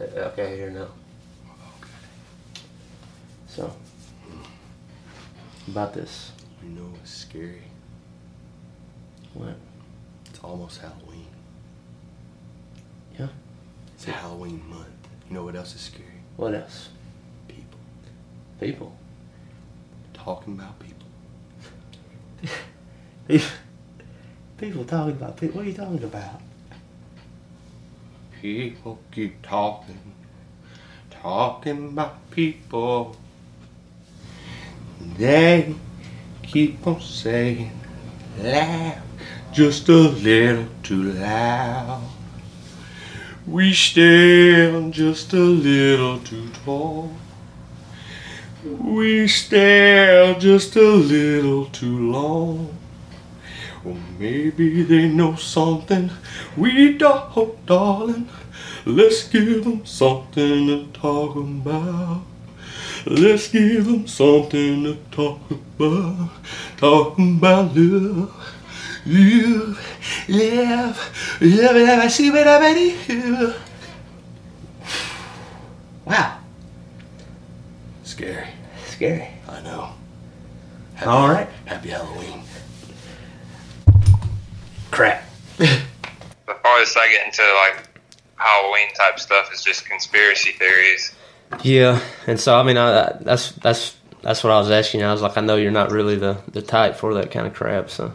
Uh, okay, here now. So, about this. You know it's scary. What? It's almost Halloween. Yeah? It's a Halloween month. You know what else is scary? What else? People. People. Talking about people. People talking about people. What are you talking about? People keep talking. Talking about people. They keep on saying, laugh just a little too loud. We stand just a little too tall. We stand just a little too long. Or maybe they know something we don't, darling. Let's give them something to talk about. Let's give them something to talk about. Talking about love. You, love, love, love, I see what I you. Wow. Scary. Scary. I know. Happy, All right. Happy Halloween. Crap. the farthest I get into like Halloween type stuff is just conspiracy theories. Yeah, and so I mean, I, that's that's that's what I was asking. I was like, I know you're not really the the type for that kind of crap. So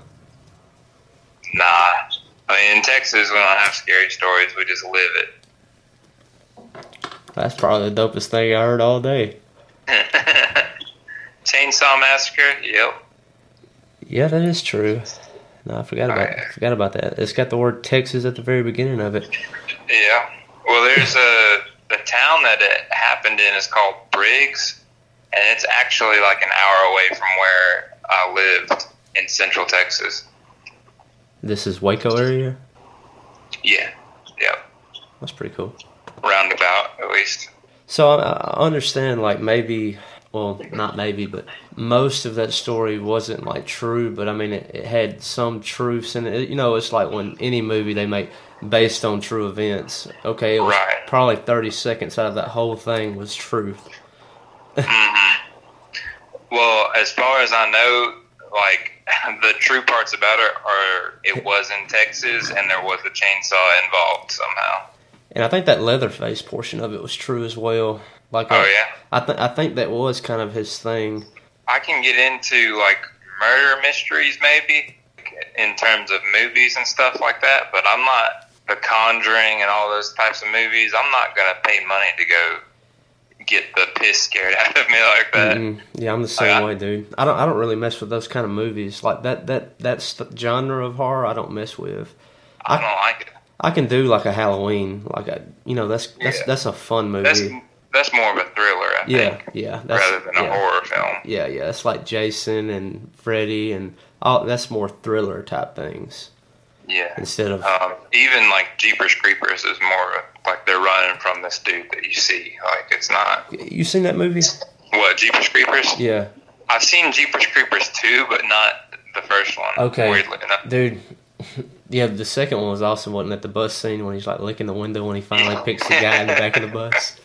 Nah, I mean in Texas we don't have scary stories. We just live it. that's probably the dopest thing I heard all day. Chainsaw Massacre. Yep. Yeah, that is true. No, I forgot about Alright. forgot about that. It's got the word Texas at the very beginning of it. Yeah. Well, there's a the town that it happened in is called Briggs, and it's actually like an hour away from where I lived in Central Texas. This is Waco area. Yeah. Yep. That's pretty cool. Roundabout, at least. So I, I understand, like maybe, well, not maybe, but most of that story wasn't like true. But I mean, it, it had some truths in it. You know, it's like when any movie they make based on true events. Okay, it was Right. probably thirty seconds out of that whole thing was truth. Mm-hmm. Well, as far as I know, like the true parts about it are it was in Texas and there was a chainsaw involved somehow. And I think that Leatherface portion of it was true as well. Like, Oh I, yeah. I think I think that was kind of his thing. I can get into like murder mysteries maybe in terms of movies and stuff like that, but I'm not The Conjuring and all those types of movies. I'm not gonna pay money to go get the piss scared out of me like that. Mm, yeah, I'm the same I- way, dude. I don't I don't really mess with those kind of movies like that. That that's the genre of horror I don't mess with. I don't like it. I can do like a Halloween, like a you know that's that's Yeah. that's a fun movie. That's that's more of a thriller, I yeah, think, yeah, that's, rather than a yeah. horror film. Yeah, yeah, it's like Jason and Freddy and all. That's more thriller type things Yeah. instead of Um, even like Jeepers Creepers is more like they're running from this dude that you see. Like it's not you seen that movie? what Jeepers Creepers. Yeah, I've seen Jeepers Creepers too, but not the first one. Okay. Weirdly enough. dude. Yeah, the second one was awesome, wasn't it? The bus scene when he's like licking the window when he finally picks the guy in the back of the bus.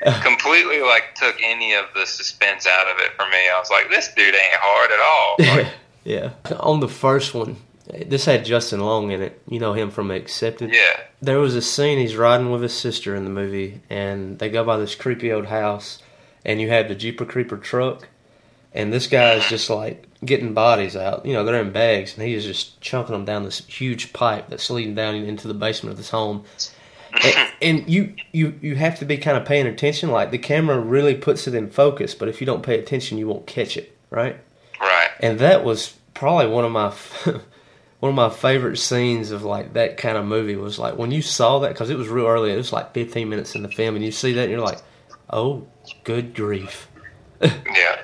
Completely like took any of the suspense out of it for me. I was like, this dude ain't hard at all. Like, yeah. On the first one, This had Justin Long in it. You know him from Accepted. Yeah. There was a scene he's riding with his sister in the movie, and they go by this creepy old house, and you have the Jeeper Creeper truck, and this guy is mm-hmm. just like getting bodies out. You know, they're in bags, and he is just chunking them down this huge pipe that's leading down into the basement of this home. And, and you, you you have to be kind of paying attention. Like the camera really puts it in focus, but if you don't pay attention, you won't catch it, right? Right. And that was probably one of my one of my favorite scenes of like that kind of movie was like when you saw that because it was real early. It was like 15 minutes in the film, and you see that, and you're like, "Oh, good grief!" Yeah.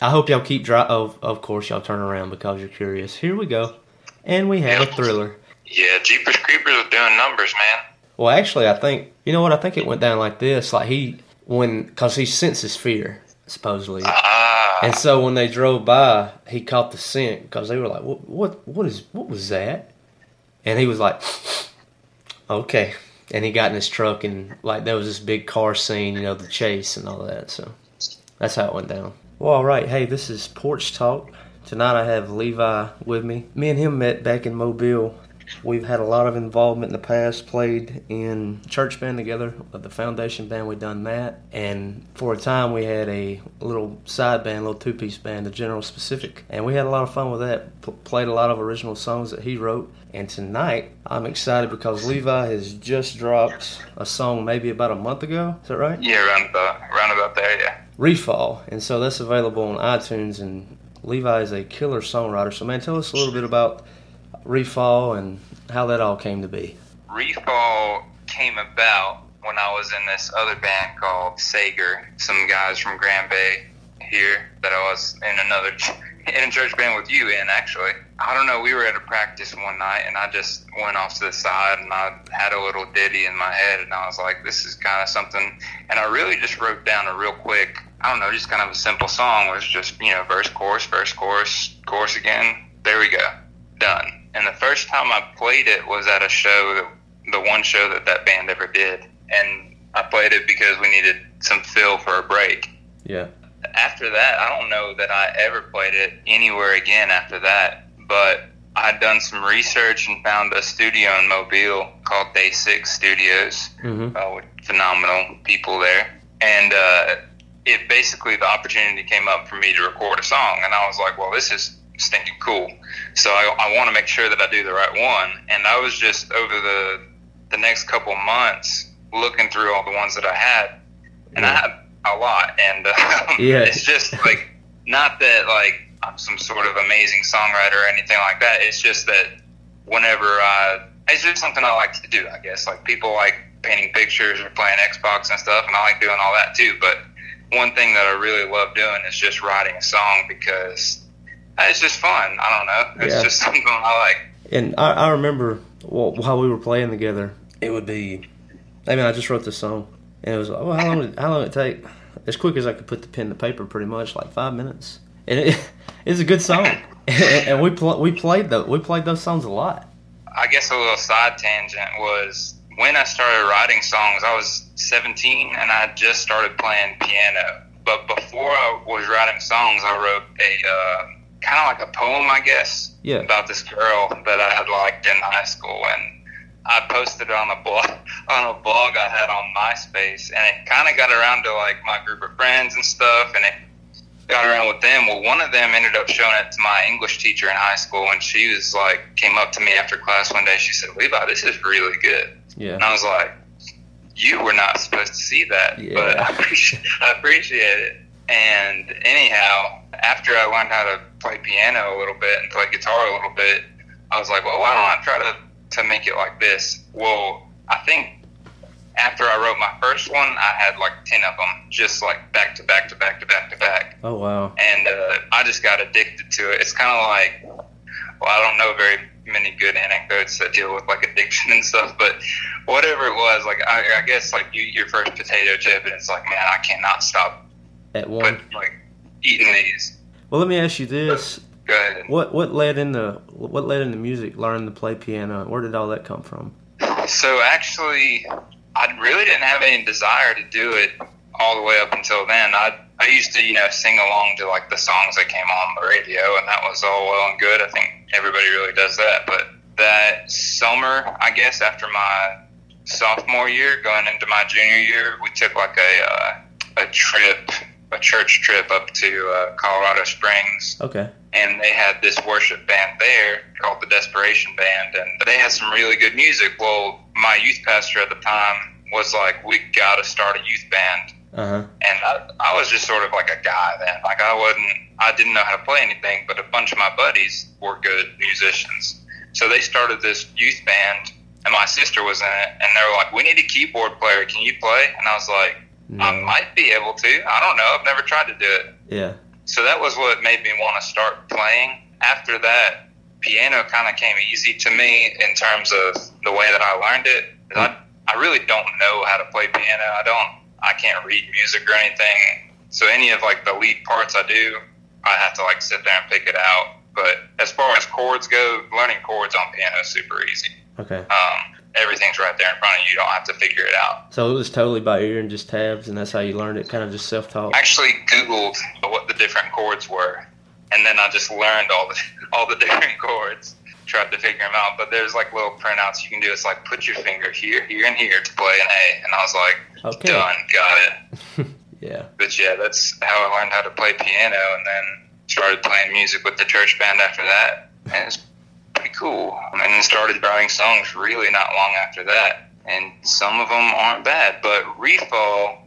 I hope y'all keep dry. Oh, of course, y'all turn around because you're curious. Here we go, and we have a thriller. Yeah. Jeepers Creepers was doing numbers, man. Well, actually, I think you know what I think it went down like this. Like he when because he senses fear supposedly. Ah. And so when they drove by, he caught the scent because they were like, "What? What? What is? What was that?" And he was like, "Okay." And he got in his truck and like there was this big car scene, you know, the chase and all that. So that's how it went down. Well, all right. Hey, this is Porch Talk. Tonight I have Levi with me. Me and him met back in Mobile. We've had a lot of involvement in the past, played in church band together, the foundation band, we done that. And for a time we had a little side band, little two piece band, the General Specific. And we had a lot of fun with that. P- played a lot of original songs that he wrote. And tonight I'm excited because Levi has just dropped a song maybe about a month ago. Is that right? Yeah, around about, round about there, yeah. Refall. And so that's available on iTunes. And Levi is a killer songwriter. So, man, tell us a little bit about Refall and how that all came to be. Refall came about when I was in this other band called Sager. Some guys from Grand Bay here that I was in another in a church band with you in actually. I don't know. We were at a practice one night and I just went off to the side and I had a little ditty in my head and I was like, this is kind of something. And I really just wrote down a real quick. I don't know, just kind of a simple song. Was just you know verse chorus verse chorus chorus again. There we go, done. And the first time I played it was at a show, the one show that that band ever did. And I played it because we needed some fill for a break. Yeah. After that, I don't know that I ever played it anywhere again after that. But I'd done some research and found a studio in Mobile called Day Six Studios Mm-hmm. uh, with phenomenal people there. And uh, it basically, the opportunity came up for me to record a song. And I was like, well, this is stinking cool. So I, I want to make sure that I do the right one. And I was just over the the next couple months looking through all the ones that I had, and I had a lot. And uh, Yeah. it's just like not that like I'm some sort of amazing songwriter or anything like that. It's just that whenever I, it's just something I like to do. I guess like people like painting pictures or playing Xbox and stuff, and I like doing all that too. But one thing that I really love doing is just writing a song because it's just fun. I don't know. It's Yeah. just something I like. And I, I remember wh- while we were playing together, it would be, I mean, I just wrote this song, and it was like, well, how long did, how long did it take? As quick as I could put the pen to paper, pretty much like five minutes. And it, it's a good song, and, and we pl- we played the we played those songs a lot. I guess a little side tangent was when I started writing songs, I was 17 and I just started playing piano. But before I was writing songs, I wrote a uh, kind of like a poem, I guess, Yeah. about this girl that I had liked in high school. And I posted it on a blog on a blog I had on MySpace, and it kind of got around to like my group of friends and stuff, and it got around with them. Well, one of them ended up showing it to my English teacher in high school, and she was like, came up to me after class one day. She said, "Levi, this is really good," and I was like, "You were not supposed to see that, Yeah. but I appreciate, I appreciate it." And anyhow, after I learned how to play piano a little bit and play guitar a little bit, I was like, "Well, why don't I try to to make it like this?" Well, I think after I wrote my first one, I had like ten of them, just like back to back to back to back to back oh wow, and uh, I just got addicted to it. It's kind of like, well, I don't know very many good anecdotes that deal with like addiction and stuff, but whatever it was, like I, I guess like you your first potato chip, and it's like, man, I cannot stop at but one. like eating these. Well, let me ask you this: Go ahead. what what led into what led into music? Learning to play piano. Where did all that come from? So actually, I really didn't have any desire to do it all the way up until then. I I used to you know sing along to like the songs that came on the radio, and that was all well and good. I think everybody really does that. But that summer, I guess after my sophomore year, going into my junior year, we took like a uh, a trip, a church trip up to uh, Colorado Springs Okay. and they had this worship band there called the Desperation Band, and they had some really good music. Well, my youth pastor at the time was like, "We got to start a youth band," Uh huh. and I, I was just sort of like a guy then. Like I wasn't, I didn't know how to play anything, but a bunch of my buddies were good musicians, so they started this youth band, and my sister was in it, and they were like, "We need a keyboard player. Can you play?" And I was like. I might be able to. I don't know. I've never tried to do it. Yeah. So that was what made me want to start playing. After that, piano kind of came easy to me in terms of the way that I learned it. I, I really don't know how to play piano. I don't. I can't read music or anything. So any of like the lead parts I do, I have to like sit there and pick it out. But as far as chords go, learning chords on piano is super easy. Okay. Um, everything's right there in front of you. You don't have to figure it out. So it was totally by ear and just tabs, and that's how you learned it, kind of just self taught. actually Googled what the different chords were, and then I just learned all the all the different chords. Tried to figure them out, but there's like little printouts you can do. It's like put your finger here, here, and here to play an A, and I was like, Okay. done, got it. Yeah. But yeah, that's how I learned how to play piano, and then started playing music with the church band after that, and it's pretty cool. And then started writing songs really not long after that, and some of them aren't bad. But Refall,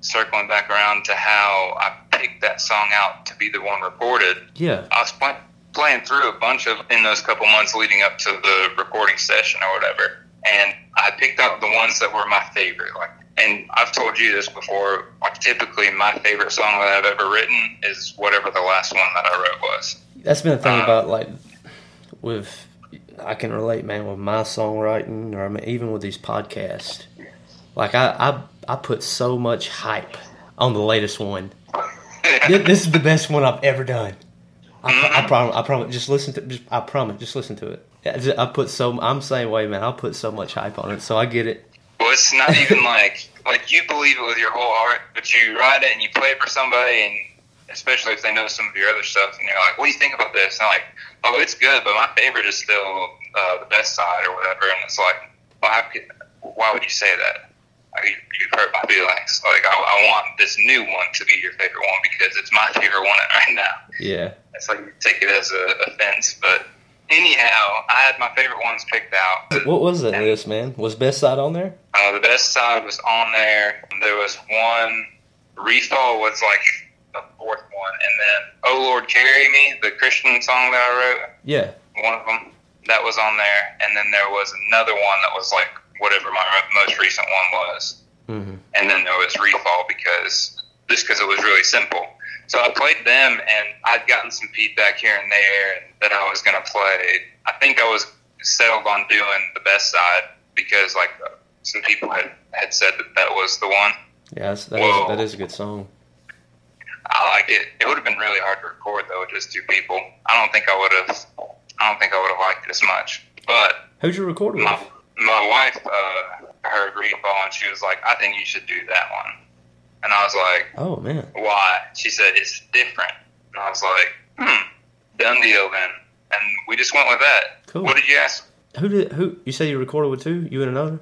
circling back around to how I picked that song out to be the one recorded, Yeah. I was play- playing through a bunch of in those couple months leading up to the recording session or whatever, and I picked out the ones that were my favorite. Like, and I've told you this before. Like, typically, my favorite song that I've ever written is whatever the last one that I wrote was. That's been the thing Uh, about like with I can relate, man, with my songwriting or I mean, even with these podcasts. Like I, I I put so much hype on the latest one. Thi- This is the best one I've ever done. I, I mm-hmm. promise. I promise. Just listen to. Just, I promise. Just listen to it. I put so. I'm saying, wait, man. I'll put so much hype on it, so I get it. Well, it's not even like like you believe it with your whole heart, but you write it and you play it for somebody, and especially if they know some of your other stuff, and you're like, "What do you think about this?" And I'm like, "Oh, it's good, but my favorite is still uh, the best side or whatever." And it's like, could, why would you say that? Like, you, you hurt my feelings. Like, I, I want this new one to be your favorite one because it's my favorite one right now. Yeah. It's like you take it as a offense, but anyhow, I had my favorite ones picked out. What was that list, man? Was Best Side on there? Uh, the best side was on there. There was one. Refall was like the fourth one, and then "Oh Lord, Carry Me," the Christian song that I wrote, Yeah. one of them, that was on there. And then there was another one that was like whatever my most recent one was. hmm And then there was Refall because just because it was really simple. So I played them, and I'd gotten some feedback here and there that I was going to play. I think I was settled on doing the best side because like some people had, had said that that was the one. Yeah. That's, that, is, that is a good song. I liked it. It would have been really hard to record though with just two people. I don't think I would have. I don't think I would have liked it as much. But Who'd you record with? my my wife uh, heard Refall, and she was like, "I think you should do that one." And I was like, Oh man. why? She said, it's different. And I was like, hmm, done deal then. And we just went with that. Cool. What did you ask? Who did who? You say you recorded with two? You and another?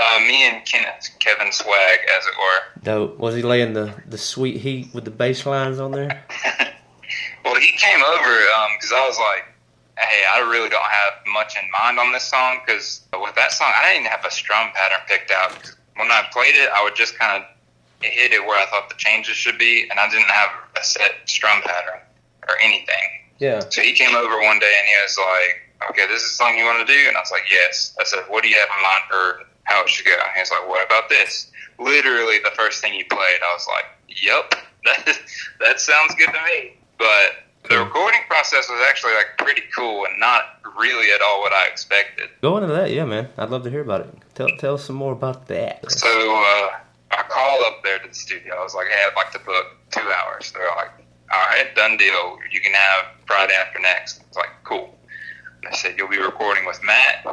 Uh, me and Kenneth, Kevin Swag, as it were. Dope. Was he laying the the sweet heat with the bass lines on there? well, he came over because I was like, hey, I really don't have much in mind on this song because with that song, I didn't even have a strum pattern picked out. When I played it, I would just kind of hit it where I thought the changes should be, and I didn't have a set strum pattern or anything. Yeah. So he came over one day and he was like, "Okay, this is something you want to do?" And I was like, "Yes." I said, "What do you have in mind for how it should go?" And he was like, "What about this?" Literally, the first thing he played, I was like, "Yep, that that sounds good to me." But the recording process was actually like pretty cool and not really at all what I expected. Go into that, yeah, man. I'd love to hear about it. Tell tell us some more about that. So uh, I called up there to the studio. I was like, "Hey, I'd like to book two hours." They're like, "All right, done deal. You can have Friday after next." I was like, "Cool." They said you'll be recording with Matt.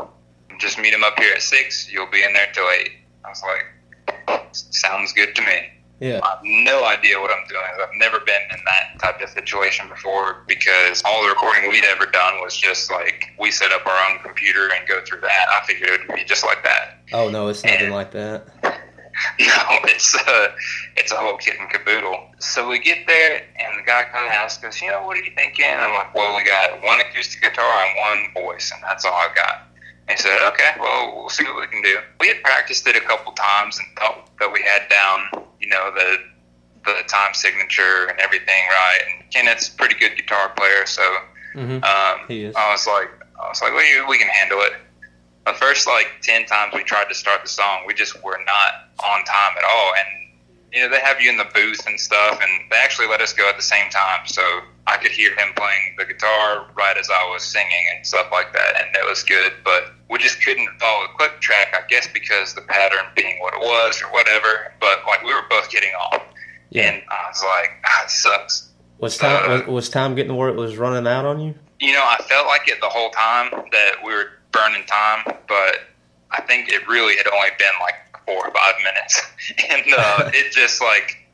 Just meet him up here at six. You'll be in there till eight. I was like, "Sounds good to me." Yeah. I have no idea what I'm doing. I've never been in that type of situation before because all the recording we'd ever done was just like we set up our own computer and go through that. I figured it would be just like that. Oh no, it's nothing like that. No, it's uh, it's a whole kit and caboodle. So we get there, and the guy kind of asks us, you know, what are you thinking? I'm like, well, we got one acoustic guitar and one voice, and that's all I've got. And he said, okay, well, we'll see what we can do. We had practiced it a couple times and thought that we had down, you know, the the time signature and everything right. And Kenneth's a pretty good guitar player, so hmm um, He is. I was like, I was like, well, you, we can handle it. The first like ten times we tried to start the song, we just were not on time at all. And you know, they have you in the booth and stuff, and they actually let us go at the same time, so I could hear him playing the guitar right as I was singing and stuff like that, and it was good. But we just couldn't follow the click track, I guess, because the pattern being what it was or whatever. But like we were both getting off, Yeah. and I was like, ah, it sucks. Was time uh, was, was time getting where it was running out on you? You know, I felt like it the whole time that we were burning time, but I think it really had only been like four or five minutes. and uh, it just like,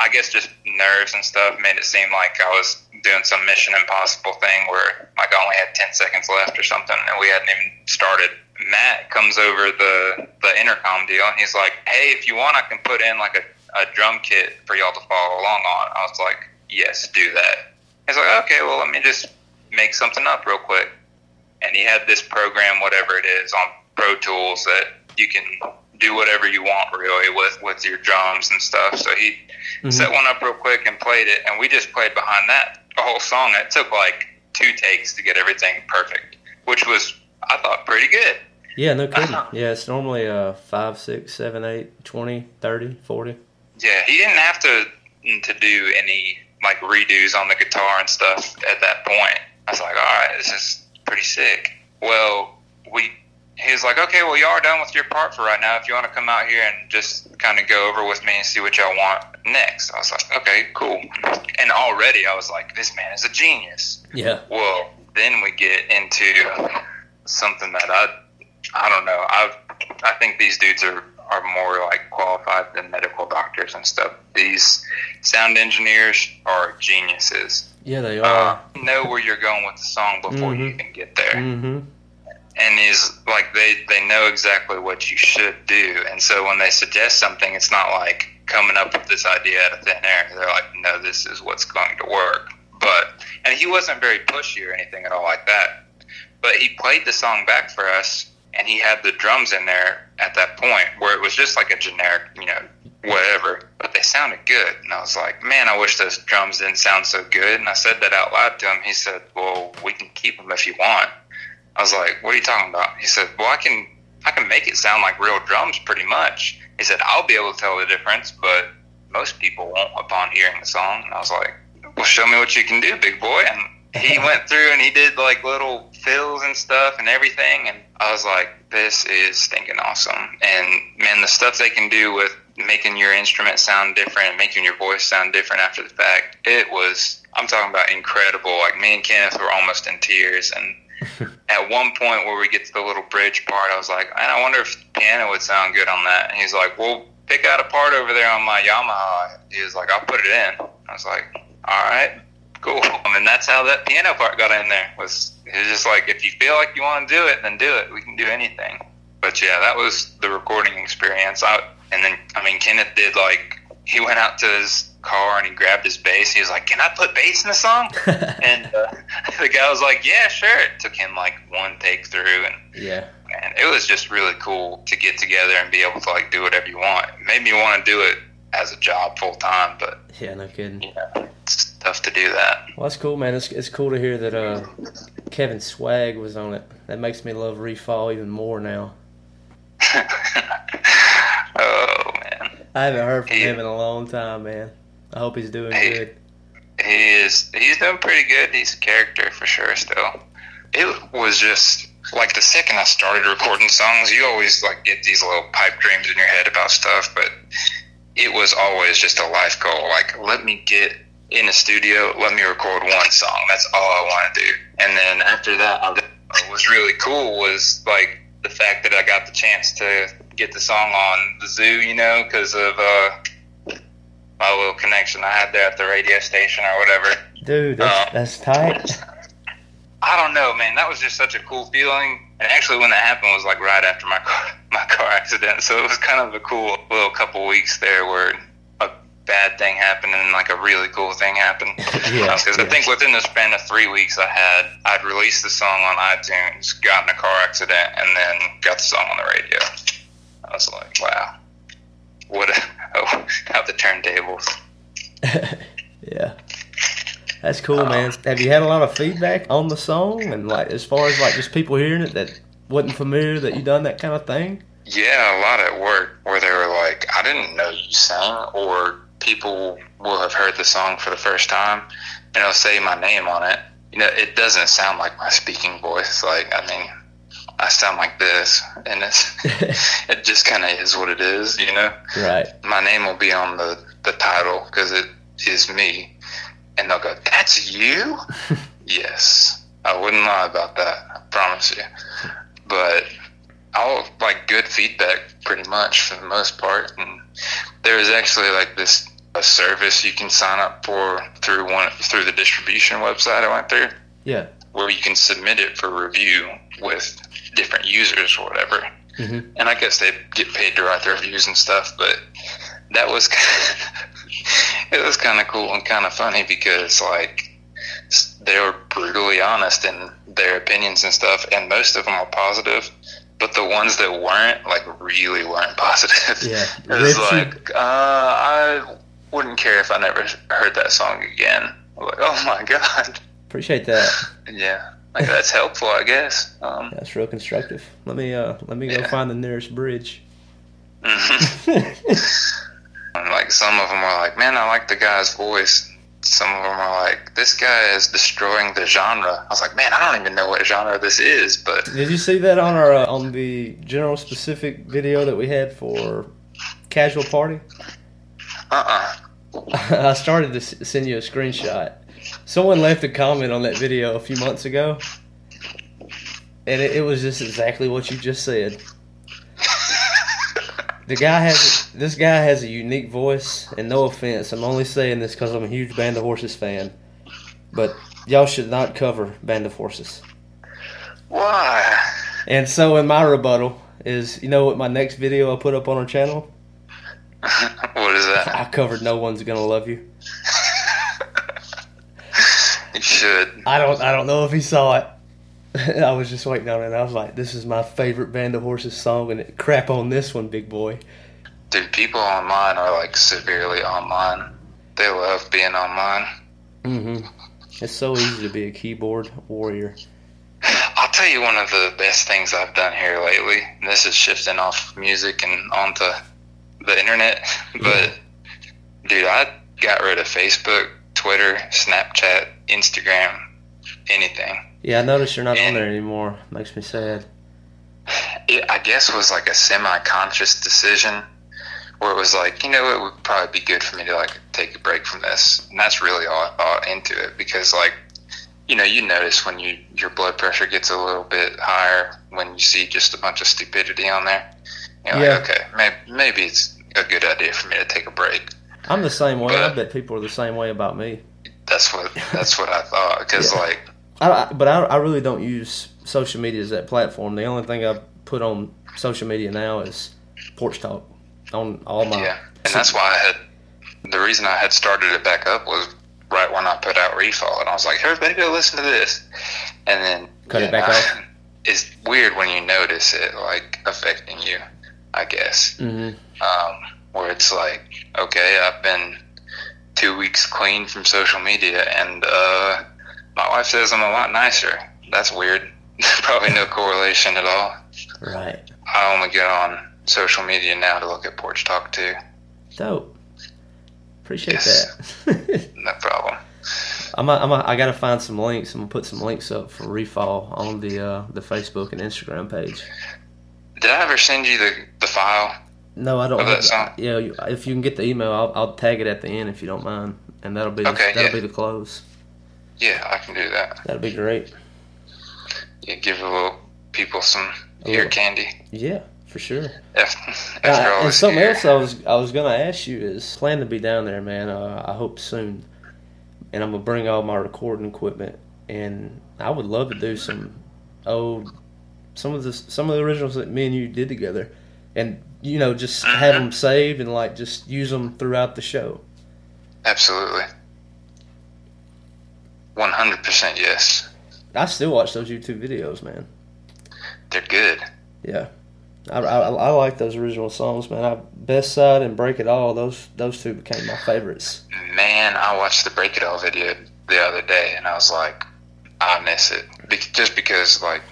I guess just nerves and stuff made it seem like I was doing some Mission Impossible thing where like I only had 10 seconds left or something and we hadn't even started. Matt comes over the, the intercom deal and he's like, hey, if you want, I can put in like a, a drum kit for y'all to follow along on. I was like, yes, do that. He's like, okay, well, let me just make something up real quick. And he had this program, whatever it is, on Pro Tools that you can do whatever you want really with with your drums and stuff. So he Mhm. set one up real quick and played it, and we just played behind that the whole song. It took like two takes to get everything perfect, which was I thought pretty good. Yeah, no kidding. Uh-huh. Yeah, it's normally uh five, six, seven, eight, twenty, thirty, forty. Yeah, he didn't have to to do any like redos on the guitar and stuff at that point. I was like, all right, this is pretty sick. Well, we he was like, okay, well, y'all are done with your part for right now. If you want to come out here and just kind of go over with me and see what y'all want next, I was like, okay, cool. And already I was like, this man is a genius. Yeah. Well, then we get into something that I, I don't know. I, I think these dudes are are more like qualified than medical doctors and stuff. These sound engineers are geniuses. Yeah, they Uh, are. know where you're going with the song before you Mhm. even get there mm-hmm. And is like they they know exactly what you should do. And so when they suggest something it's not like coming up with this idea out of thin air. They're like no this is what's going to work. But and he wasn't very pushy or anything at all like that. But he played the song back for us and he had the drums in there at that point where it was just like a generic you know whatever but they sounded good. And i was like man i wish those drums didn't sound so good. And i said that out loud to him. He said well we can keep them if you want I was like, "What are you talking about?" He said, "Well, I can I can make it sound like real drums pretty much." He said, "I'll be able to tell the difference, but most people won't upon hearing the song." And I was like, "Well, show me what you can do, big boy." And he went through and he did like little fills and stuff and everything, and I was like, "This is stinking awesome!" And man, the stuff they can do with making your instrument sound different, making your voice sound different after the fact, it was. I'm talking about incredible. Like me and Kenneth were almost in tears, and at one point where we get to the little bridge part, I was like, I wonder if piano would sound good on that. And he's like, well, pick out a part over there on my Yamaha. He was like, I'll put it in. I was like, all right, cool. I mean, that's how that piano part got in there. Was it was just like, if you feel like you want to do it, then do it. We can do anything. But yeah, that was the recording experience. I, and then, I mean, Kenneth did like, he went out to his car and he grabbed his bass. He was like, "Can I put bass in the song?" and uh, the guy was like, "Yeah, sure." It took him like one take through, and Yeah. and it was just really cool to get together and be able to like do whatever you want. It made me want to do it as a job full time, but Yeah, no kidding. yeah, it's tough to do that. Well, that's cool, man. It's, it's cool to hear that uh, Kevin Swag was on it. That makes me love Refall even more now. oh man, I haven't heard from He- him in a long time, man. I hope he's doing Hey. good. he is he's doing pretty good. He's a character for sure. Still, it was just like the second I started recording songs, you always like get these little pipe dreams in your head about stuff, but it was always just a life goal. Like, let me get in a studio, let me record one song. That's all I want to do. And then after that, I, what was really cool was like the fact that I got the chance to get the song on the zoo, you know, because of uh, my little connection I had there at the radio station or whatever. Dude, that's, Um, that's tight. I don't know, man. That was just such a cool feeling. And actually, when that happened was like right after my car my car accident, so it was kind of a cool little couple weeks there where a bad thing happened and like a really cool thing happened. Yeah, Because yeah. I think within the span of three weeks, I had I'd released the song on iTunes, got in a car accident, and then got the song on the radio. I was like, wow, what? have oh, the turntables. yeah. That's cool, man. Oh. Have you had a lot of feedback on the song and like as far as like just people hearing it that wasn't familiar that you done that kind of thing? Yeah, a lot at work where they were like, I didn't know you sang, or people will have heard the song for the first time and it'll say my name on it. You know, it doesn't sound like my speaking voice. Like, I mean, I sound like this, and it's it just kind of is what it is, you know. Right. My name will be on the the title because it is me, and they'll go, "That's you." yes, I wouldn't lie about that. I promise you. But I'll like good feedback pretty much for the most part. And there is actually like this a service you can sign up for through one through the distribution website I went through Yeah. where you can submit it for review with different users or whatever. Mhm. And I guess they get paid to write their reviews and stuff, but that was it was kind of cool and kind of funny because like they were brutally honest in their opinions and stuff, and most of them were positive. But the ones that weren't, like, really weren't positive. Yeah. it was like, uh, I wouldn't care if I never heard that song again. Like, oh my god. Appreciate that. Yeah, like that's helpful, I guess. Um, That's real constructive. Let me uh let me go find the nearest bridge. and like some of them are like, man, I like the guy's voice. Some of them are like, this guy is destroying the genre. I was like, man, I don't even know what genre this is, but Did you see that on our uh, on the general specific video that we had for casual party? uh, uh I started to send you a screenshot. Someone left a comment on that video a few months ago, and it, it was just exactly what you just said. The guy has this guy has a unique voice, and no offense, I'm only saying this because I'm a huge Band of Horses fan. But y'all should not cover Band of Horses. Why? And so, in my rebuttal is, you know what? My next video I put up on our channel, what is that? I covered "No One's Gonna Love You." Should. I don't I don't know if he saw it. I was just waiting on it. I was like, "This is my favorite Band of Horses song," and it, crap on this one, big boy. Dude, people online are like severely online. They love being online. Mm-hmm. It's so easy to be a keyboard warrior. I'll tell you one of the best things I've done here lately. This is shifting off music and onto the internet. But dude, I got rid of Facebook, Twitter, Snapchat, Instagram, anything. Yeah, I noticed you're not on there anymore. Makes me sad. It, I guess was like a semi-conscious decision where it was like, you know, it would probably be good for me to like take a break from this. And that's really all I thought into it because like, you know, you notice when you your blood pressure gets a little bit higher when you see just a bunch of stupidity on there. You're Yeah. like, okay, maybe, maybe it's a good idea for me to take a break. I'm the same way. I bet people are the same way about me. That's what that's what I thought because Yeah. like I, but I, I really don't use social media as that platform. The only thing I put on social media now is Porch Talk on all my. Yeah, and that's why I had the reason I had started it back up was right when I put out Refall, and I was like, "Everybody, go listen to this," and then Cut it back I- off? It's weird when you notice it like affecting you, I guess. Mhm. Um, where it's like, okay, I've been two weeks clean from social media, and uh, my wife says I'm a lot nicer. That's weird. Probably no correlation at all. Right. I only get on social media now to look at Porch Talk too. Dope. Appreciate Yes. that. No problem. I'm a, I'm a, I gotta find some links. I'm gonna put some links up for Refall on the uh, the Facebook and Instagram page. Did I ever send you the, the file? No, I don't. That? Yeah, you- if you can get the email, I'll, I'll tag it at the end if you don't mind, and that'll be the, that'll yeah. be the close. Yeah, I can do that. That'll be great. Yeah, give a little people some A ear little- candy. Yeah, for sure. Uh, after all and something year. else I was I was gonna ask you is plan to be down there, man. Uh, I hope soon, and I'm gonna bring all my recording equipment, and I would love to do some old, some of the some of the originals that me and you did together, and you know just uh-huh. have them saved and like just use them throughout the show. Absolutely. 100% yes. I still watch those YouTube videos, man. They're good. Yeah. I, I, I like those original songs, man. I, Best Side and Break It All, those those two became my favorites. Man, I watched the Break It All video the other day and I was like, I miss it. Be- just because, like,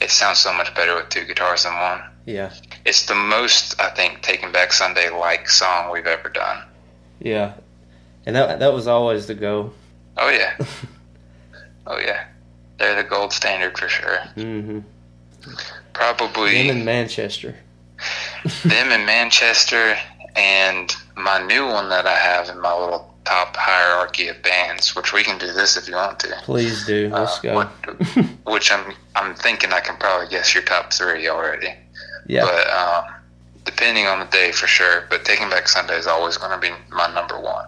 it sounds so much better with two guitars than one. Yeah, It's the most, I think, Taking Back Sunday like song we've ever done. yeah, and that that was always the go. Oh, yeah. oh, yeah. They're the gold standard for sure. hmm Probably. Them in Manchester. them in Manchester and my new one that I have in my little top hierarchy of bands, which we can do this if you want to. Please do. Let's Uh, go. which I'm I'm thinking I can probably guess your top three already. Yeah, But um, depending on the day for sure. But Taking Back Sunday is always going to be my number one.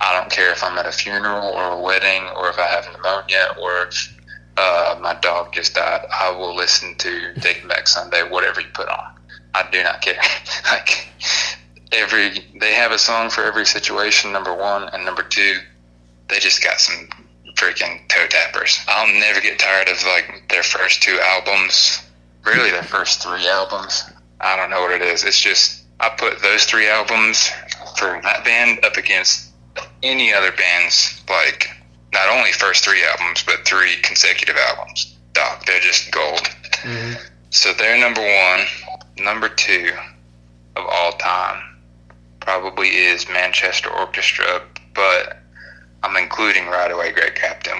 I don't care if I'm at a funeral or a wedding or if I have pneumonia or if uh, my dog just died. I will listen to Taking Back Sunday, whatever you put on. I do not care. like every, they have a song for every situation. Number one and number two, they just got some freaking toe tappers. I'll never get tired of like their first two albums. Really, their first three albums. I don't know what it is. It's just I put those three albums for that band up against any other bands. Like not only first three albums, but three consecutive albums. Doc, they're just gold. Mhm. So they're number one. Number two of all time probably is Manchester Orchestra, but I'm including Right Away Great Captain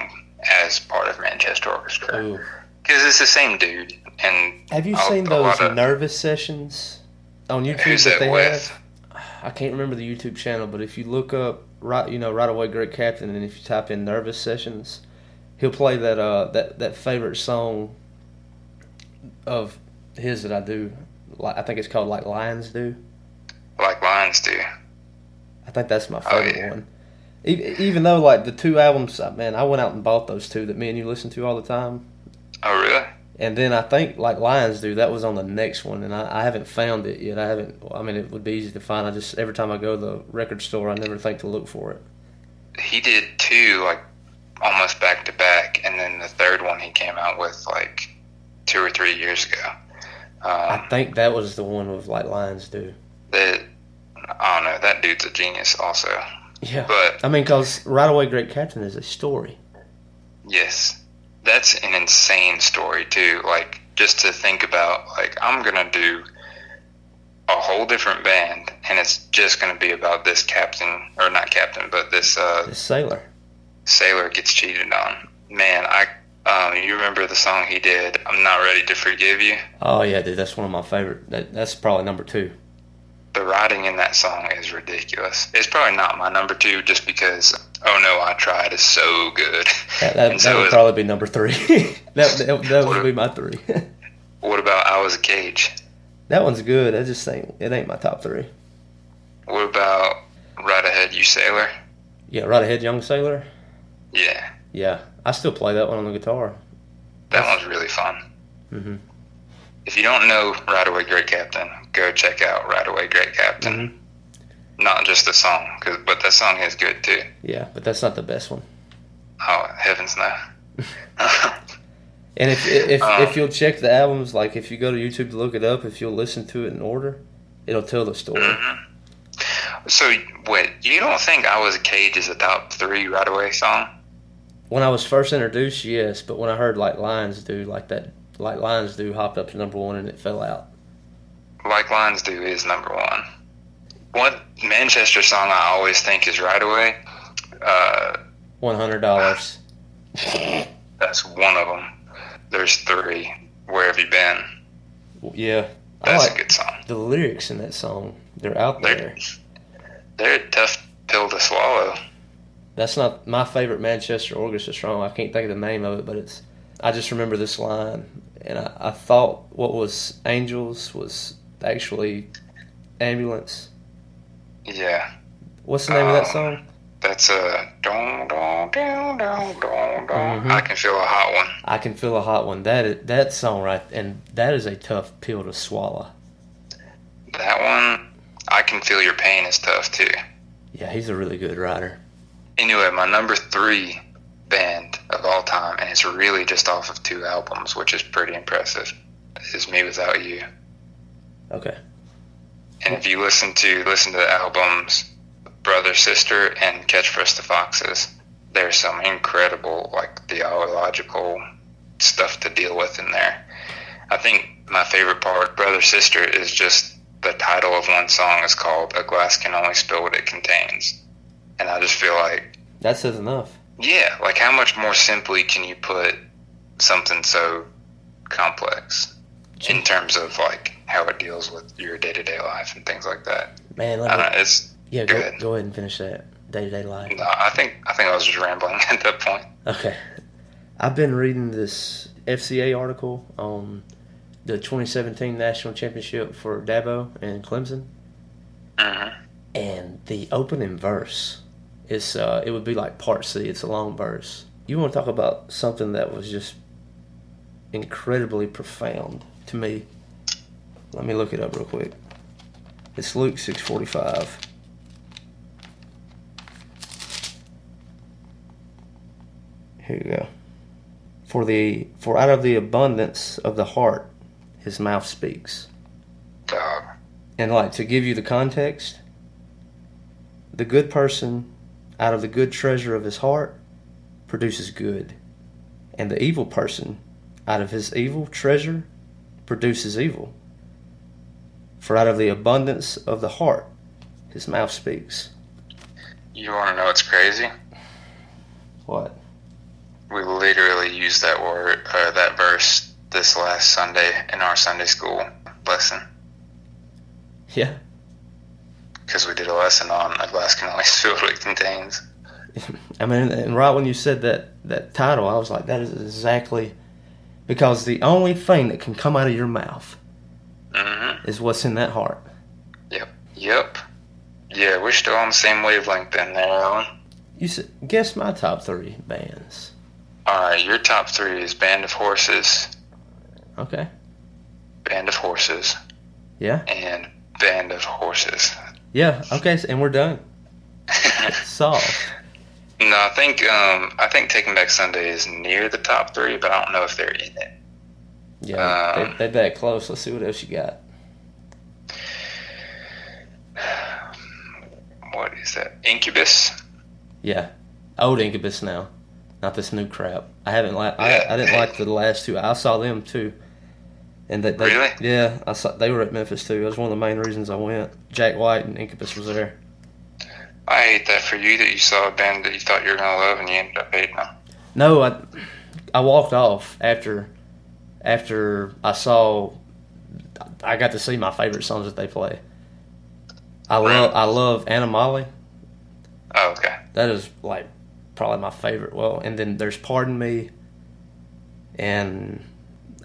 as part of Manchester Orchestra because it's the same dude. And Have you a- seen those of- nervous sessions on YouTube Who's that that they with? have? I can't remember the YouTube channel, but if you look up right, you know, right away, Great Captain, and if you type in nervous sessions, he'll play that uh that that favorite song of his that I do. I think it's called like Lions Do. like Lions do? I think that's my Oh, favorite yeah. one. Even though like the two albums, uh, man, I went out and bought those two that me and you listen to all the time. Oh, really? And then I think like Lions do that was on the next one, and I, I haven't found it yet. I haven't. I mean, it would be easy to find. I just every time I go to the record store, I never think to look for it. He did two like almost back to back, and then the third one he came out with like two or three years ago. I Um, think that was the one with like Lions do. that I don't know. That dude's a genius, also. Yeah, But I mean, cause right away, Great Captain is a story. Yes. That's an insane story too. Like just to think about like I'm going to do a whole different band and it's just going to be about this captain or not captain but this uh The sailor. sailor gets cheated on. Man, I um you remember the song he did I'm not ready to forgive you? Oh yeah, dude, that's one of my favorite. That, that's probably number two. The writing in that song is ridiculous. It's probably not my number 2 just because Oh No I Tried is so good. That, that, that so would probably be number three. that, that that would be my three. What about I Was a Cage? that one's good. I just think it ain't my top three. What about Right Ahead Young Sailor? Yeah, right ahead, young sailor. Yeah. Yeah, I still play that one on the guitar. That one's really fun. Mhm. If you don't know Right Away Great Captain, go check out Right Away Great Captain. Mhm. Not just the song, 'cause- but that song is good too. Yeah, but that's not the best one. Oh heavens no! And if if Um, if you'll check the albums, like if you go to YouTube to look it up, if you'll listen to it in order, it'll tell the story. so wait, you don't think I Was a Cage is a top three Right Away song? When I was first introduced, yes, but when I heard like Lions do, like that, like Lions do, hopped up to number one and it fell out. Like Lions Do is number one. What Manchester song I always think is Right Away? Uh, One hundred dollars. that's one of them. There's three. Where have you been? Yeah, That's a like good song. the lyrics in that song. They're out They're, there. they're a tough pill to swallow. That's not my favorite Manchester Orchestra song. I can't think of the name of it, but it's I just remember this line, and I, I thought what was angels was actually ambulance. Yeah. What's the name of that Um, song? That's a don don don don don don. Mhm. I can feel a hot one. I can feel a hot one. That is, that song right, and that is a tough pill to swallow. That one, I can feel your pain is tough too. Yeah, he's a really good writer. Anyway, my number three band of all time, and it's really just off of two albums, which is pretty impressive, is Me Without You. Okay. And if you listen to listen to the albums Brother Sister and Catch for Us the Foxes, there's some incredible like theological stuff to deal with in there. I think my favorite part, Brother Sister, is just the title of one song is called A Glass Can Only Spill What It Contains. And I just feel like That says enough. Yeah, like how much more simply can you put something so complex in terms of like how it deals with your day to day life and things like that? Man, let me, know, it's yeah, go, good. go ahead and finish that. Day to day life. no, I think I think I was just rambling at that point. Okay. I've been reading this FCA article on the 2017 national championship for Dabo and Clemson, hmm and the opening verse is uh, it would be like part C. It's a long verse. You want to talk about something that was just incredibly profound to me? Let me look it up real quick. It's Luke 6:45. Here you go. For the for out of the abundance of the heart, his mouth speaks. Dog. And like to give you the context, the good person out of the good treasure of his heart produces good. And the evil person out of his evil treasure produces evil. For out of the abundance of the heart his mouth speaks. You want to know what's crazy? What? We literally used that word, uh, that verse, this last Sunday in our Sunday school lesson Yeah. Because we did a lesson on a glass can only spill what it contains. I mean, and right when you said that that title, I was like, that is exactly because the only thing that can come out of your mouth hmm is what's in that heart. Yep. Yep. Yeah, we're still on the same wavelength then there, Alan. You said, guess my top three bands. All right, your top three is Band of Horses, Okay. Band of Horses, Yeah. and Band of Horses. Yeah. Okay. so- And we're done. Solved. no, I think um, I think Taking Back Sunday is near the top three, but I don't know if they're in it. Yeah. Um, they, they that close. Let's see what else you got. What is that? Incubus. Yeah. Old Incubus now, not this new crap. I haven't like Yeah. I, I didn't like the last two. I saw them too. And they, they Really? yeah, I saw they were at Memphis too. That was one of the main reasons I went. Jack White and Incubus was there. I hate that for you that you saw a band that you thought you were gonna love and you ended up hating them. No, I I walked off after after I saw I got to see my favorite songs that they play. I love I love Anna Molly. Oh, okay. That is like probably my favorite. Well, and then there's Pardon Me, and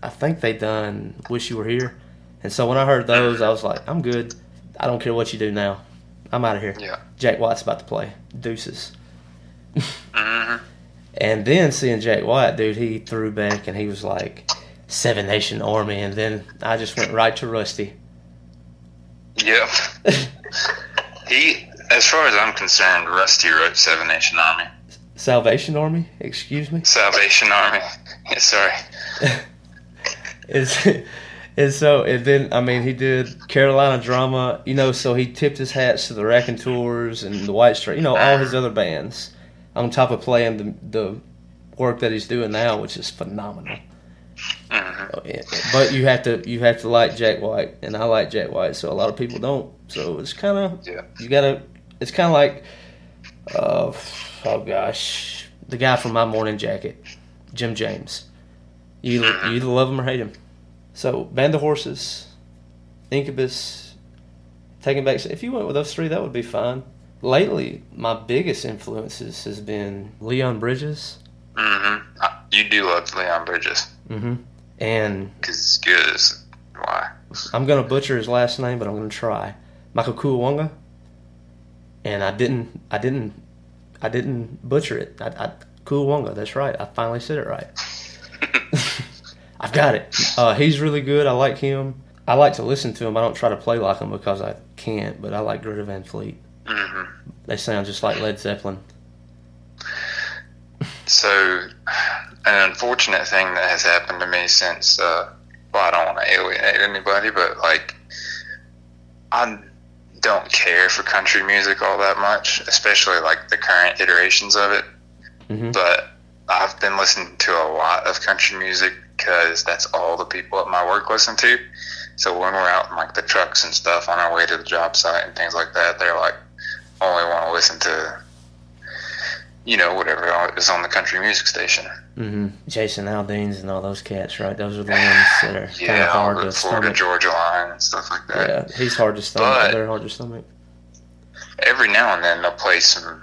I think they done Wish You Were Here. And so when I heard those, I was like, I'm good. I don't care what you do now. I'm out of here. Yeah. Jack White's about to play. Deuces. hmm And then seeing Jack White, dude, he threw back and he was like, Seven Nation Army. And then I just went right to Rusty. Yep. he, as far as I'm concerned, Rusty wrote Seven Nation Army, Salvation Army? Excuse me? Salvation Army. Yeah, sorry. It's, and so, and then, I mean, he did Carolina Drama, you know, so he tipped his hats to the Raconteurs and the White Stripes, you know, all his other bands, on top of playing the, the work that he's doing now, which is phenomenal. hmm But you have to you have to like Jack White, and I like Jack White, so a lot of people don't. So it's kind of Yeah. you gotta. It's kind of like, uh, oh gosh, the guy from My Morning Jacket, Jim James. You either, you either love him or hate him. So Band of Horses, Incubus, Taking Back. If you went with those three, that would be fine. Lately, my biggest influences has been Leon Bridges. hmm you do love Leon Bridges hmm And because it's good. As, why? I'm gonna butcher his last name, but I'm gonna try. Michael Kiwanuka. And I didn't. I didn't. I didn't butcher it. I, I Kiwanuka. That's right. I finally said it right. I've got it. Uh, he's really good. I like him. I like to listen to him. I don't try to play like him because I can't. But I like Greta Van Fleet. hmm They sound just like Led Zeppelin. So, an unfortunate thing that has happened to me since, uh, well, I don't want to alienate anybody, but like, I don't care for country music all that much, especially like the current iterations of it. Mhm. But I've been listening to a lot of country music because that's all the people at my work listen to. So when we're out in like the trucks and stuff on our way to the job site and things like that, they're like only want to listen to you know whatever is on the country music station. hmm Jason Aldean's and all those cats, right? Those are the ones that are kind Yeah, of hard to the Florida stomach. Georgia line and stuff like that. Yeah, he's hard to stomach. But- They're hard to stomach. Every now and then they'll play some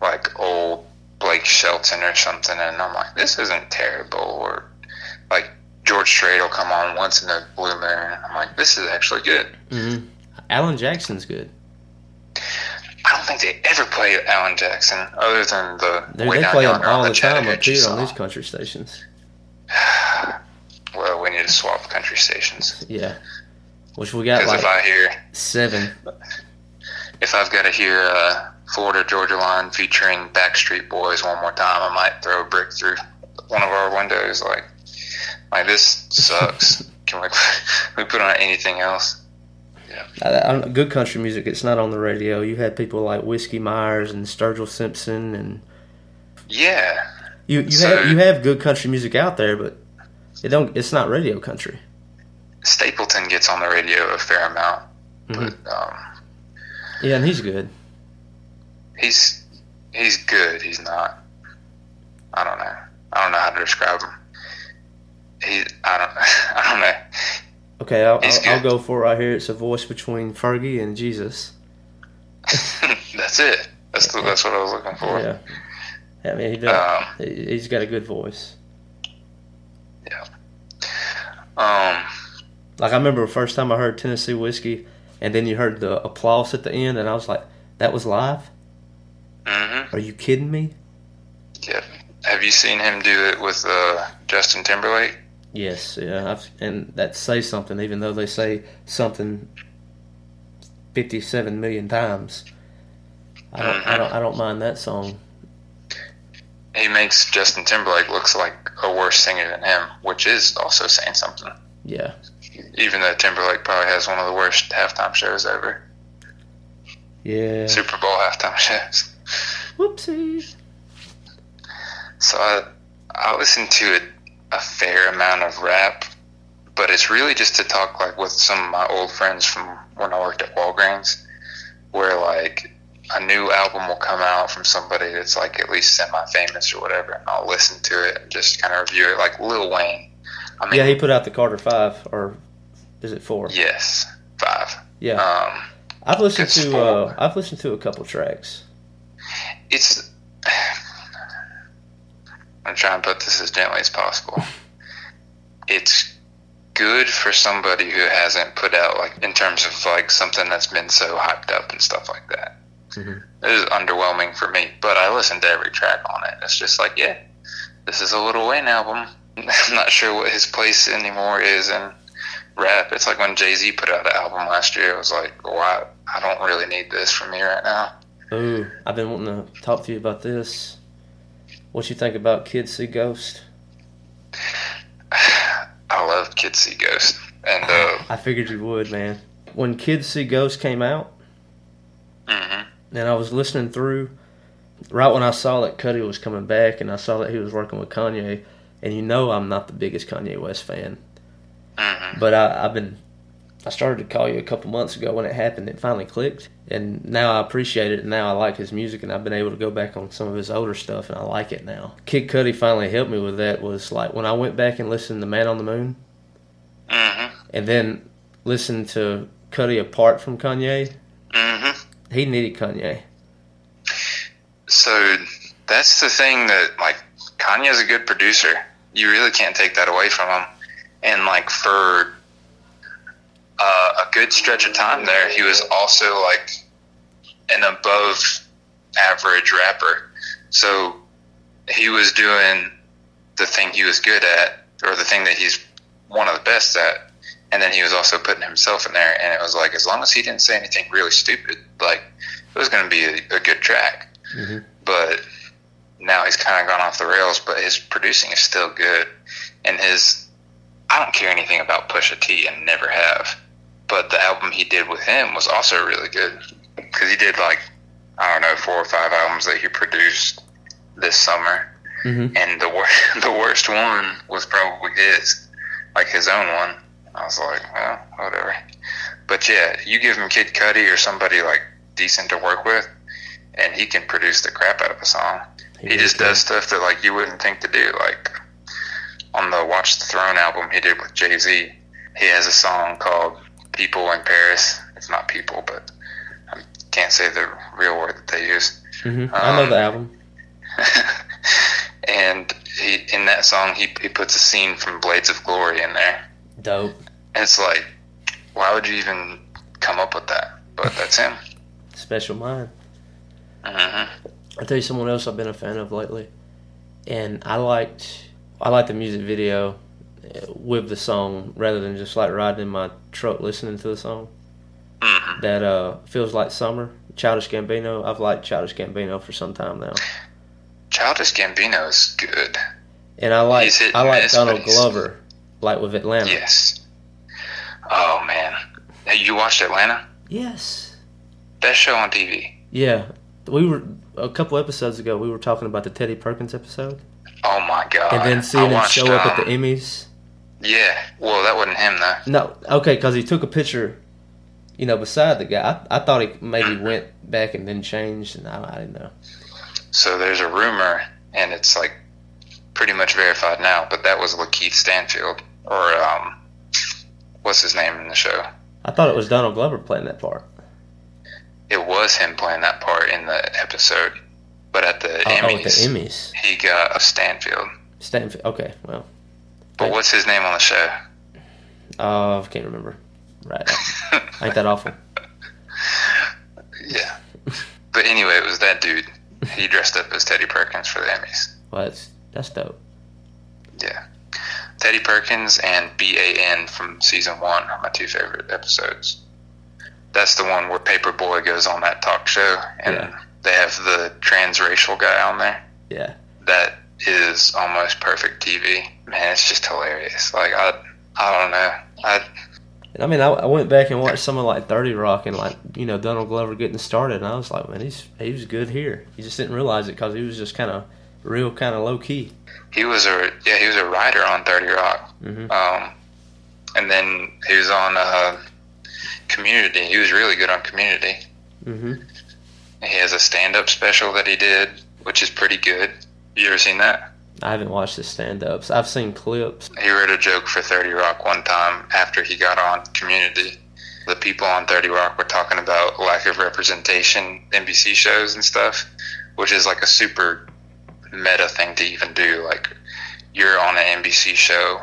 like old Blake Shelton or something, and I'm like, this isn't terrible. Or George Strait will come on once in a blue moon. I'm like, this is actually good. hmm Alan Jackson's good. I don't think they ever play Alan Jackson other than the They, way they down play him all on the time up here on these country stations. Well, we need to swap country stations Yeah, which we got because if like I hear seven. if I've got to hear uh, Florida Georgia Line featuring Backstreet Boys one more time, I might throw a brick through one of our windows. Like, like this sucks. Can we we put on anything else? I, I good country music. It's not on the radio. You had people like Whiskey Myers and Sturgill Simpson, and Yeah, you you So- have you have good country music out there, but it don't. It's not radio country. Stapleton gets on the radio a fair amount, Mhm. but um, Yeah, and he's good. he's he's good. He's not. I don't know. I don't know how to describe him. He, I don't, I don't know. Okay, I'll, I'll, I'll go for it right here. It's a voice between Fergie and Jesus. that's it. That's the, that's what I was looking for. Yeah, I mean he does. Um, he- he's got a good voice. Yeah. Um, Like I remember the first time I heard Tennessee whiskey, and then you heard the applause at the end, and I was like, "That was live? hmm Are you kidding me?" Yeah. Have you seen him do it with uh, Justin Timberlake? Yes, yeah, I've, and that says something, even though they say something fifty-seven million times. I don't, I don't, I don't mind that song. He makes Justin Timberlake looks like a worse singer than him, which is also saying something. Yeah, Even though Timberlake probably has one of the worst halftime shows ever, yeah. Super Bowl halftime shows. Whoopsie. So I I listen to a, a fair amount of rap, but it's really just to talk like with some of my old friends from when I worked at Walgreens, where like a new album will come out from somebody that's like at least semi-famous or whatever, and I'll listen to it and just kind of review it, like Lil Wayne. I mean, Yeah, he put out the Carter Five, or is it four? yes, five. Yeah, Um, I've listened to. Uh, I've listened to a couple tracks. it's. I'm trying to put this as gently as possible. it's good for somebody who hasn't put out like in terms of like something that's been so hyped up and stuff like that. Mhm. It is underwhelming for me, but I listen to every track on it. It's just like, yeah, this is a Little Wayne album. I'm not sure what his place anymore is in rap. It's like when Jay Z put out an album last year. It was like, wow, I don't really need this from me right now. Ooh, I've been wanting to talk to you about this. What you think about Kids See Ghost? I love Kids See Ghost, and uh, I figured you would, man. When Kids See Ghost came out, mhm. and I was listening through, right when I saw that Cudi was coming back, and I saw that he was working with Kanye, and you know I'm not the biggest Kanye West fan, Mhm. but I, I've been. I started to call you a couple months ago when it happened. It finally clicked, and now I appreciate it. And now I like his music, and I've been able to go back on some of his older stuff, and I like it now. Kid Cudi finally helped me with that. Was like when I went back and listened to Man on the Moon, Mhm. and then listened to Cudi apart from Kanye. Mhm. He needed Kanye. So that's the thing that like Kanye's a good producer. You really can't take that away from him. And like for uh, a good stretch of time there, he was also like an above average rapper. So he was doing the thing he was good at, or the thing that he's one of the best at. And then he was also putting himself in there, and it was like as long as he didn't say anything really stupid, like it was going to be a, a, good track. Mm-hmm. But now he's kind of gone off the rails, but his producing is still good, and his I don't care anything about Pusha T and never have, but the album he did with him was also really good because he did like I don't know four or five albums that he produced this summer, mm-hmm. and the wor- the worst one was probably his, like his own one. I was like, well, whatever. But yeah, you give him Kid Cudi or somebody like decent to work with, and he can produce the crap out of a song. He, he just does stuff that like you wouldn't think to do. Like on the Watch the Throne album he did with Jay Z, he has a song called "People in Paris." It's not people, but I can't say the real word that they use. Mm-hmm. I know the um, album. and he, in that song, he, he puts a scene from Blades of Glory in there. Dope. And it's like, why would you even come up with that? But that's him. Special mind. Mm-hmm. I'll tell you someone else I've been a fan of lately, and I liked I liked the music video with the song rather than just like riding in my truck listening to the song. Mm-hmm. That uh, feels like summer. Childish Gambino. I've liked Childish Gambino for some time now. Childish Gambino is good. And I like I like miss, Donald Glover, like with Atlanta. Yes. Oh man, hey, you watched Atlanta? Yes. Best show on TV. Yeah, we were a couple episodes ago. We were talking about the Teddy Perkins episode. Oh my god! And then seeing him show up um, at the um, Emmys. Yeah, well, that wasn't him though. No, okay, because he took a picture, you know, beside the guy. I, I thought he maybe mm-hmm. went back and then changed, and I, I didn't know. So there's a rumor, and it's like pretty much verified now, but that was Lakeith Stanfield, or um, what's his name in the show? I thought it was Donald Glover playing that part. It was him playing that part in the episode, but at the, oh, Emmys, oh, the Emmys, he got a Stanfield. Stanfield. Okay, well. But what's his name on the show? Uh, I can't remember. Right. Ain't that awful? Yeah. But anyway, it was that dude he dressed up as Teddy Perkins for the Emmys. Well, that's that's dope. Yeah, Teddy Perkins and B A N from season one are my two favorite episodes. That's the one where Paper Boi goes on that talk show, and yeah. they have the transracial guy on there. Yeah, that is almost perfect TV. Man, it's just hilarious. Like I, I don't know. I I mean, I, I, went back and watched some of like Thirty Rock and like you know Donald Glover getting started, and I was like, man, he's he was good here. He just didn't realize it because he was just kind of real, kind of low key. He was a yeah, he was a writer on Thirty Rock, mm-hmm. um, and then he was on uh, Community. He was really good on Community. Mm-hmm. He has a stand-up special that he did, which is pretty good. You ever seen that? I haven't watched the stand ups. I've seen clips. He wrote a joke for 30 Rock one time after he got on Community. The people on 30 Rock were talking about lack of representation NBC shows and stuff, which is like a super meta thing to even do. Like, you're on an NBC show,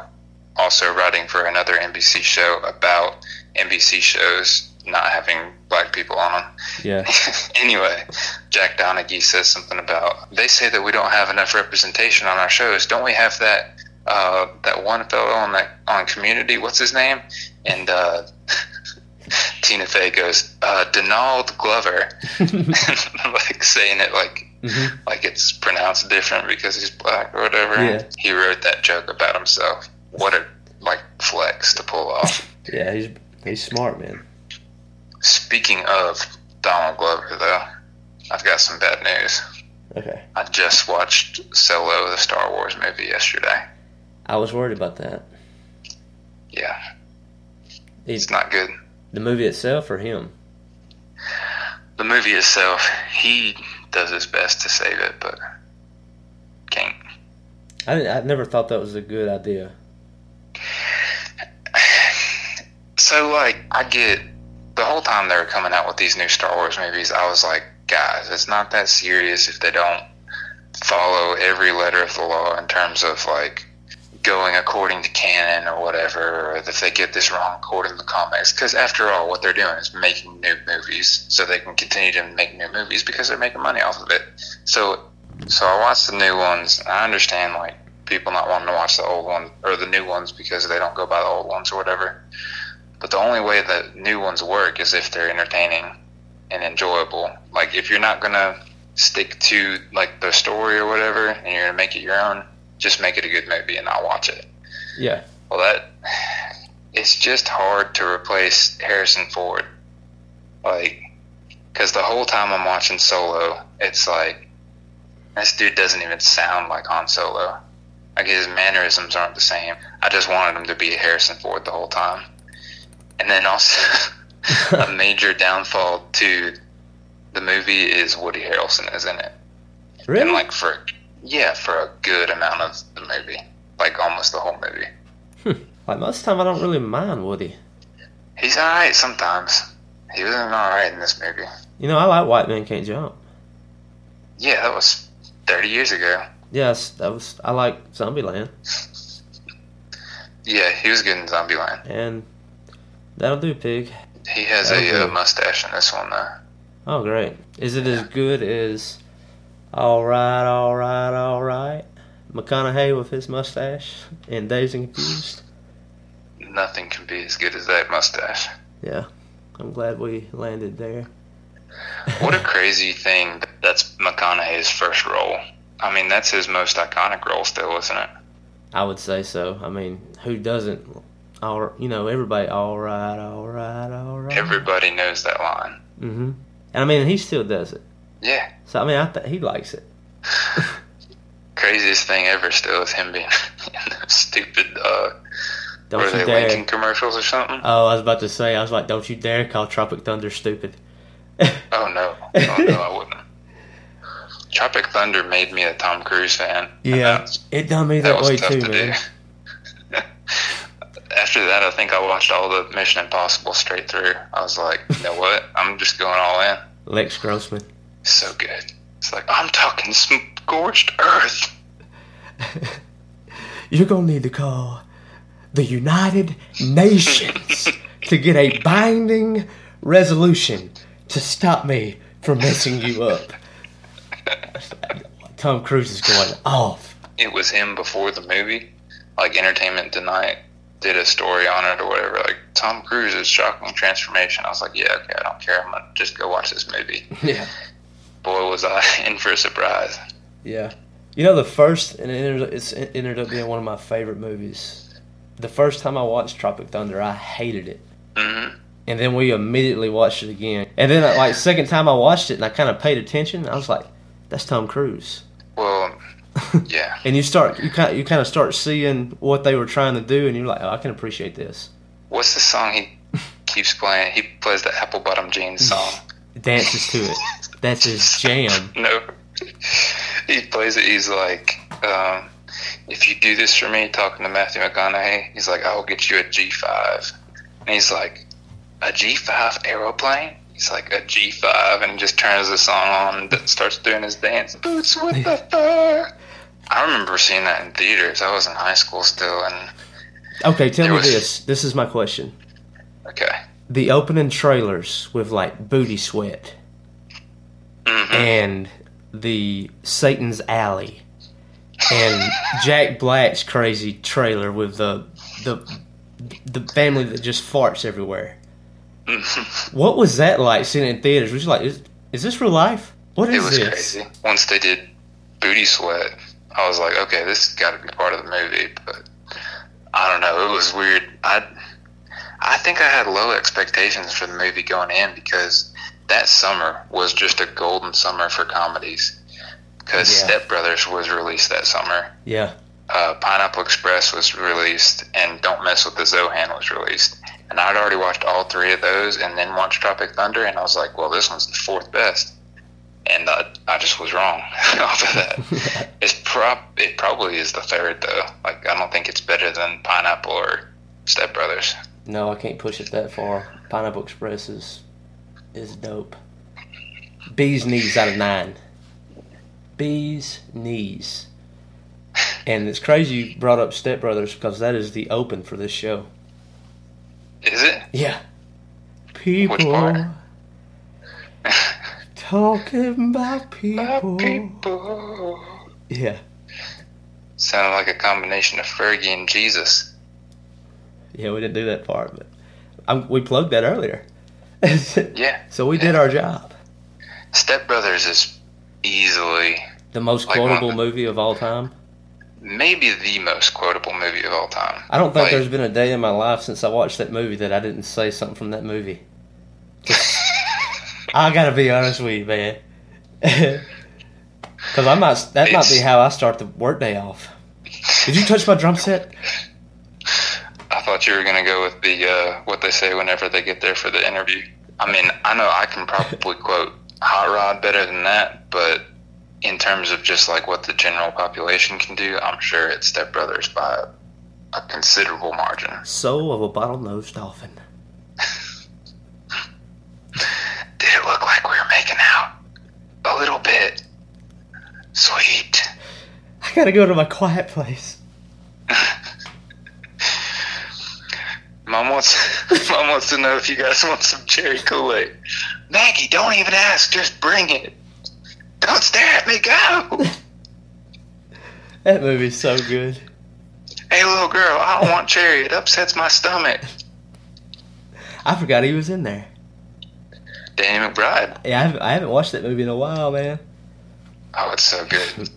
also writing for another NBC show about NBC shows not having black people on them. Yeah. anyway, Jack Donaghy says something about they say that we don't have enough representation on our shows. Don't we have that uh, that one fellow on that on Community? What's his name? And uh, Tina Fey goes, uh, Donald Glover, like saying it like mm-hmm. like it's pronounced different because he's black or whatever. Yeah. He wrote that joke about himself. What a like flex to pull off. yeah, he's he's smart, man. Speaking of Donald Glover, though, I've got some bad news. Okay. I just watched Solo, the Star Wars movie, yesterday. I was worried about that. Yeah. It's not good. The movie itself or him? The movie itself, he does his best to save it, but can't. I, I never thought that was a good idea. So, like, I get the whole time they were coming out with these new Star Wars movies, I was like, guys, it's not that serious if they don't follow every letter of the law in terms of like going according to canon or whatever, or if they get this wrong according to the comics. Because after all, what they're doing is making new movies, so they can continue to make new movies because they're making money off of it. So, so I watched the new ones. I understand like people not wanting to watch the old one or the new ones because they don't go by the old ones or whatever. But the only way that new ones work is if they're entertaining and enjoyable. Like if you're not gonna stick to like the story or whatever, and you're gonna make it your own, just make it a good movie and I'll watch it. Yeah. Well, that it's just hard to replace Harrison Ford. Like, because the whole time I'm watching Solo, it's like this dude doesn't even sound like Han Solo. Like his mannerisms aren't the same. I just wanted him to be Harrison Ford the whole time. And then also a major downfall to the movie is Woody Harrelson is in it. Really? And like for yeah, for a good amount of the movie. Like almost the whole movie. Hmm. like most of the time, I don't really mind Woody. He's alright sometimes. He was alright in this movie. You know, I like White Man Can't Jump. Yeah, that was thirty years ago. Yes, that was. I like Zombieland, Yeah, he was good in Zombieland. and that'll do, Pig. He has Okay. a uh, mustache in this one though. Oh, great. Is it as good as All Right, All Right, All Right? McConaughey with his mustache and Dazed and Confused? Nothing can be as good as that mustache. Yeah, I'm glad we landed there. What a crazy thing that's McConaughey's first role. I mean, that's his most iconic role still, isn't it? I would say so. I mean, who doesn't? All you know, everybody. All right, all right, all right. Everybody knows that line. Mm-hmm. And I mean, he still does it. Yeah. So I mean, I th- he likes it. Craziest thing ever still is him being in those stupid uh Don't were they dare. Lincoln commercials or something? Oh, I was about to say. I was like, don't you dare call Tropic Thunder stupid. Oh no. Oh no, I wouldn't. Tropic Thunder made me a Tom Cruise fan. Yeah, it done me that that, way too, to man. do. After that, I think I watched all the Mission Impossible straight through. I was like, you know what? I'm just going all in. Les Grossman. So good. It's like I'm talking scorched earth. You're gonna need to call the United Nations to get a binding resolution to stop me from messing you up. Tom Cruise is going off. It was him before the movie. Like Entertainment Tonight did a story on it or whatever. Like Tom Cruise's shocking transformation. I was like, yeah, okay, I don't care. I'm gonna just go watch this movie. Yeah. Boy, was I in for a surprise. Yeah. You know, the first, and it ended, it's, it ended up being one of my favorite movies. The first time I watched Tropic Thunder, I hated it. hmm And then we immediately watched it again. And then, like, second time I watched it and I kind of paid attention, I was like, that's Tom Cruise. Well, yeah. and you start, you kind, you kind of start seeing what they were trying to do, and you're like, oh, I can appreciate this. What's the song he keeps playing? He plays the Apple Bottom Jeans song. Dances to it. That's his jam. No. He plays it. He's like, um, if you do this for me, talking to Matthew McConaughey, he's like, I will get you a G5. And he's like, a G5 aeroplane? He's like, a G5. And he just turns the song on and starts doing his dance. Boots with the fur. I remember seeing that in theaters. I was in high school still. And, Okay, tell me was- this. This is my question. okay. The opening trailers with, like, booty sweat hmm and the Satan's Alley and Jack Black's crazy trailer with the the the family that just farts everywhere. What was that like seeing it in theaters? Was you like, is, is this real life? What It is was this? crazy. Once they did Booty Sweat, I was like, okay, this has got to be part of the movie. But I don't know. It was weird. I I think I had low expectations for the movie going in because that summer was just a golden summer for comedies. Because Yeah. Step Brothers was released that summer. Yeah, Uh, Pineapple Express was released, and Don't Mess with the Zohan was released. And I'd already watched all three of those, and then watched Tropic Thunder, and I was like, well, this one's the fourth best. And I just was wrong off of that. it's prob it probably is the third though. Like I don't think it's better than Pineapple or Step Brothers. no, I can't push it that far. Pineapple Express is is dope. Bee's knees out of nine. bee's knees. And it's crazy you brought up Step Brothers because that is the open for this show. Is it? Yeah. People? Talking about people. People. Yeah. Sounded like a combination of Fergie and Jesus. Yeah, we didn't do that part, but i we plugged that earlier. Yeah. so we did our job. Step Brothers is easily The most Like quotable movie of all time. maybe the most quotable movie of all time. I don't think Like, there's been a day in my life since I watched that movie that I didn't say something from that movie. I gotta be honest with you, man. Because I might that might be how I start the workday off. Did you touch my drum set? I thought you were gonna go with the uh, what they say whenever they get there for the interview. I mean, I know I can probably quote Hot Rod better than that, but in terms of just like what the general population can do, I'm sure it's Step Brothers by a considerable margin. Soul of a bottlenose dolphin. Did it look like we were making out? A little bit. Sweet. I gotta go to my quiet place. Mom wants Mom wants to know if you guys want some cherry Kool Aid. Maggie, don't even ask, just bring it. Don't stare at me, go. That movie's so good. Hey, little girl, I don't want cherry. It upsets my stomach. I forgot he was in there. Danny McBride. Yeah, I haven't, I haven't watched that movie in a while, man. Oh, it's so good.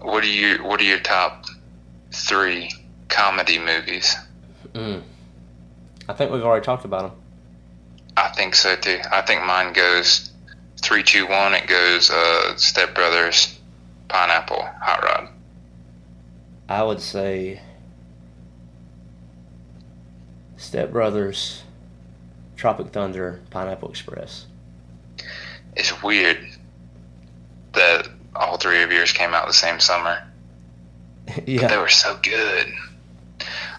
What are your What are your top three comedy movies? Mm. I think we've already talked about them. I think so too. I think mine goes three, two, one. It goes uh, Step Brothers, Pineapple, Hot Rod. I would say Step Brothers, Tropic Thunder, Pineapple Express. It's weird that all three of yours came out the same summer. Yeah. They were so good.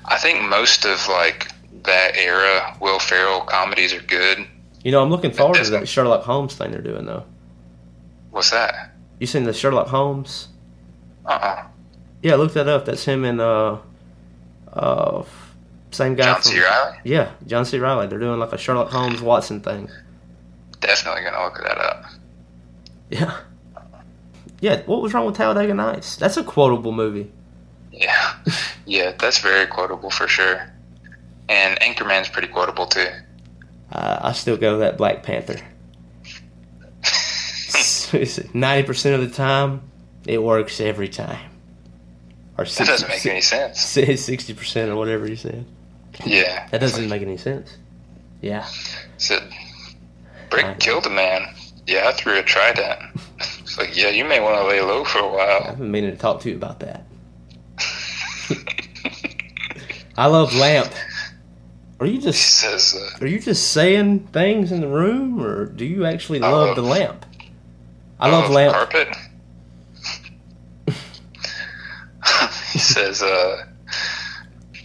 I think most of like that era Will Ferrell comedies are good. you know I'm looking forward to that Sherlock Holmes thing they're doing though. What's that? You seen the Sherlock Holmes? Uh uh Yeah, look that up. That's him and uh, uh, same guy. John from, C. Reilly. Yeah, John C. Reilly. They're doing like a Sherlock Holmes Watson thing. Definitely gonna look that up. Yeah. Yeah, what was wrong with Talladega Nights? That's a quotable movie. Yeah, yeah, that's very quotable for sure. And Anchorman's pretty quotable too. Uh, I still go that Black Panther. Ninety percent of the time, it works every time. Or That doesn't make any sense. Sixty percent or whatever you said. Yeah, That doesn't make any sense. Yeah. said Brick killed a man. Yeah, I threw a trident. It's like, yeah, you may want to lay low for a while. I've been meaning to talk to you about that. I love lamp. Are you just says, uh, are you just saying things in the room, or do you actually I love love- the lamp? I love "Oh, lamp. carpet. he says, uh,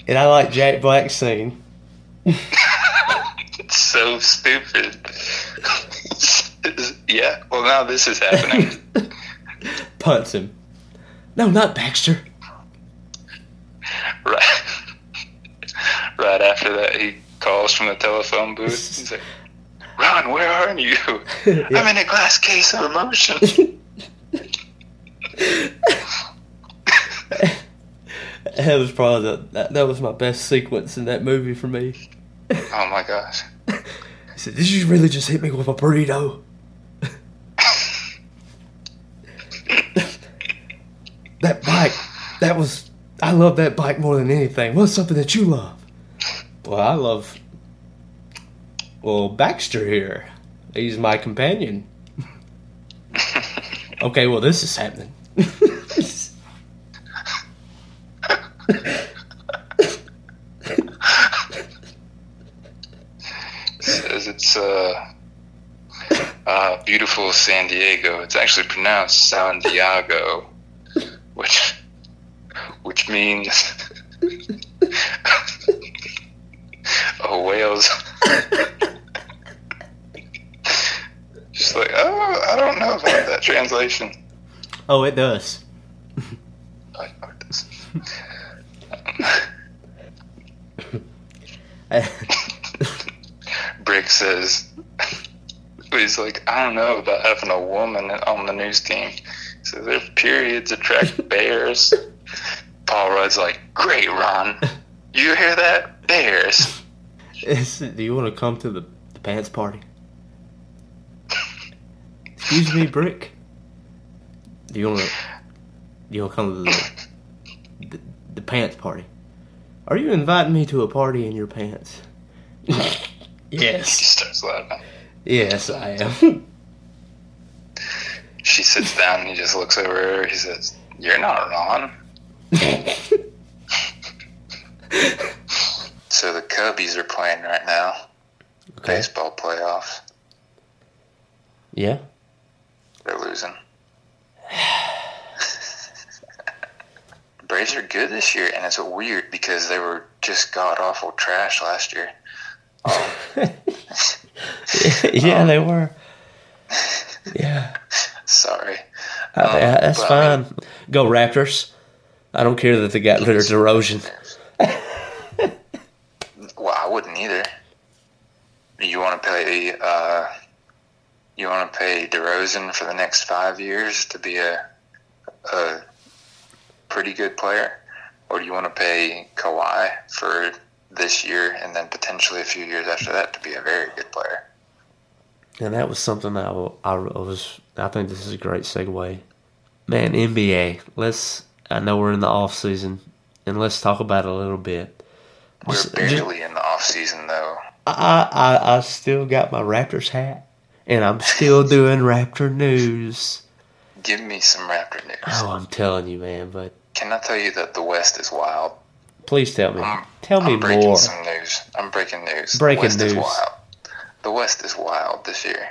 And I like Jack Black singing. it's so stupid. yeah, well, now this is happening. Punts him. No, not Baxter. right, right after that, he calls from the telephone booth. He's like, Ron, where are you? I'm in a glass case of emotion. That was probably the that, that was my best sequence in that movie for me. oh my gosh. He said, "Did you really just hit me with a burrito?" that bike, that was. I love that bike more than anything. What's something that you love? Well, I love. Well, Baxter here. He's my companion. okay, well, this is happening. says it's uh, uh, beautiful San Diego. It's actually pronounced San Diego, which which means oh whales. Just like oh, I don't know about that translation. Oh, it does. I know it does. Brick says, he's like, I don't know about having a woman on the news team. So their periods attract bears. Paul Rudd's like, great, Ron. You hear that? Bears. Is- do you want to come to the, the pants party? Excuse me, Brick. Do you want to? Do you want to come to the, the the pants party? Are you inviting me to a party in your pants? Yes. starts laughing. Yes, I am. She sits down and he just looks over her. He says, You're not Ron. So the Cubbies are playing right now. Okay. Baseball playoffs. Yeah. They're losing. Braves are good this year, and it's weird because they were just god awful trash last year. Um, yeah, they were. Yeah. sorry. I- I- that's but I mean- fine. Go Raptors. I don't care that they got rid of DeRozan. Well, I wouldn't either. You want to pay? Uh, you want to pay DeRozan for the next five years to be a a pretty good player, or do you want to pay Kawhi for this year and then potentially a few years after that to be a very good player? And that was something that I, I was. I think this is a great segue. Man, NBA. Let's. I know we're in the off season, and let's talk about it a little bit. We're Just- barely in the off season though. I, I I still got my Raptors hat, and I'm still doing Raptor news. Give me some Raptor news. Oh, I'm telling you, man. But Can I tell you that the West is wild? Please tell me. I'm, Tell me I'm breaking more. some news. I'm breaking news. Breaking the West news. Is wild. The West is wild this year.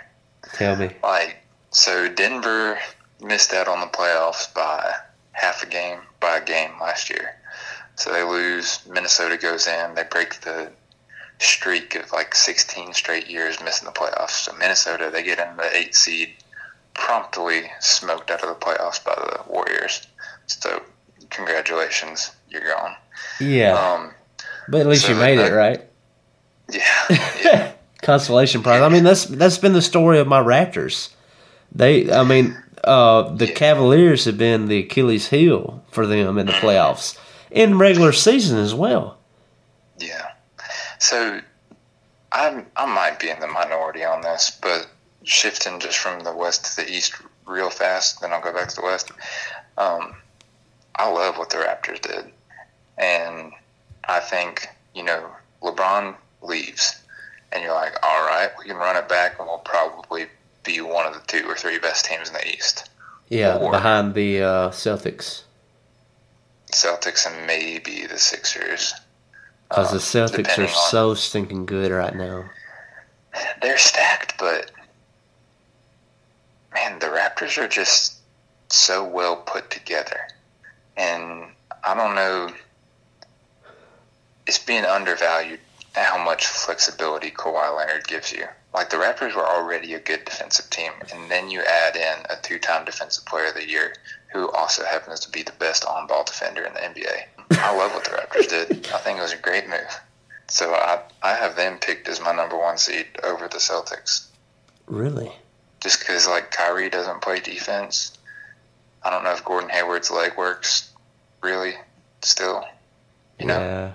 Tell me. Like, so Denver missed out on the playoffs by half a game, by a game last year. So they lose. Minnesota goes in. They break the streak of like 16 straight years missing the playoffs. So Minnesota, they get in the eight seed, promptly smoked out of the playoffs by the Warriors. So congratulations, you're gone. Yeah, Um, but at least so you made it, right? yeah, yeah. Consolation prize. I mean, that's that's been the story of my Raptors. They, I mean, uh, the Yeah. Cavaliers have been the Achilles heel for them in the playoffs in regular season as well. Yeah. So I I might be in the minority on this, but shifting just from the west to the east real fast, then I'll go back to the west. Um, I love what the Raptors did, and I think you know LeBron leaves, and you're like, all right, we can run it back, and we'll probably be one of the two or three best teams in the East. Yeah, Or- behind the uh, Celtics Celtics and maybe the Sixers. because Uh, the Celtics are on- so stinking good right now. they're stacked, but man, the Raptors are just so well put together. And I don't know, it's being undervalued how much flexibility Kawhi Leonard gives you. Like the Raptors were already a good defensive team, and then you add in a two time defensive player of the year who also happens to be the best on ball defender in the NBA. I love what the Raptors did. I think it was a great move. So I I have them picked as my number one seed over the Celtics, Really? just because like Kyrie doesn't play defense. I don't know if Gordon Hayward's leg works really still. You know, Yeah.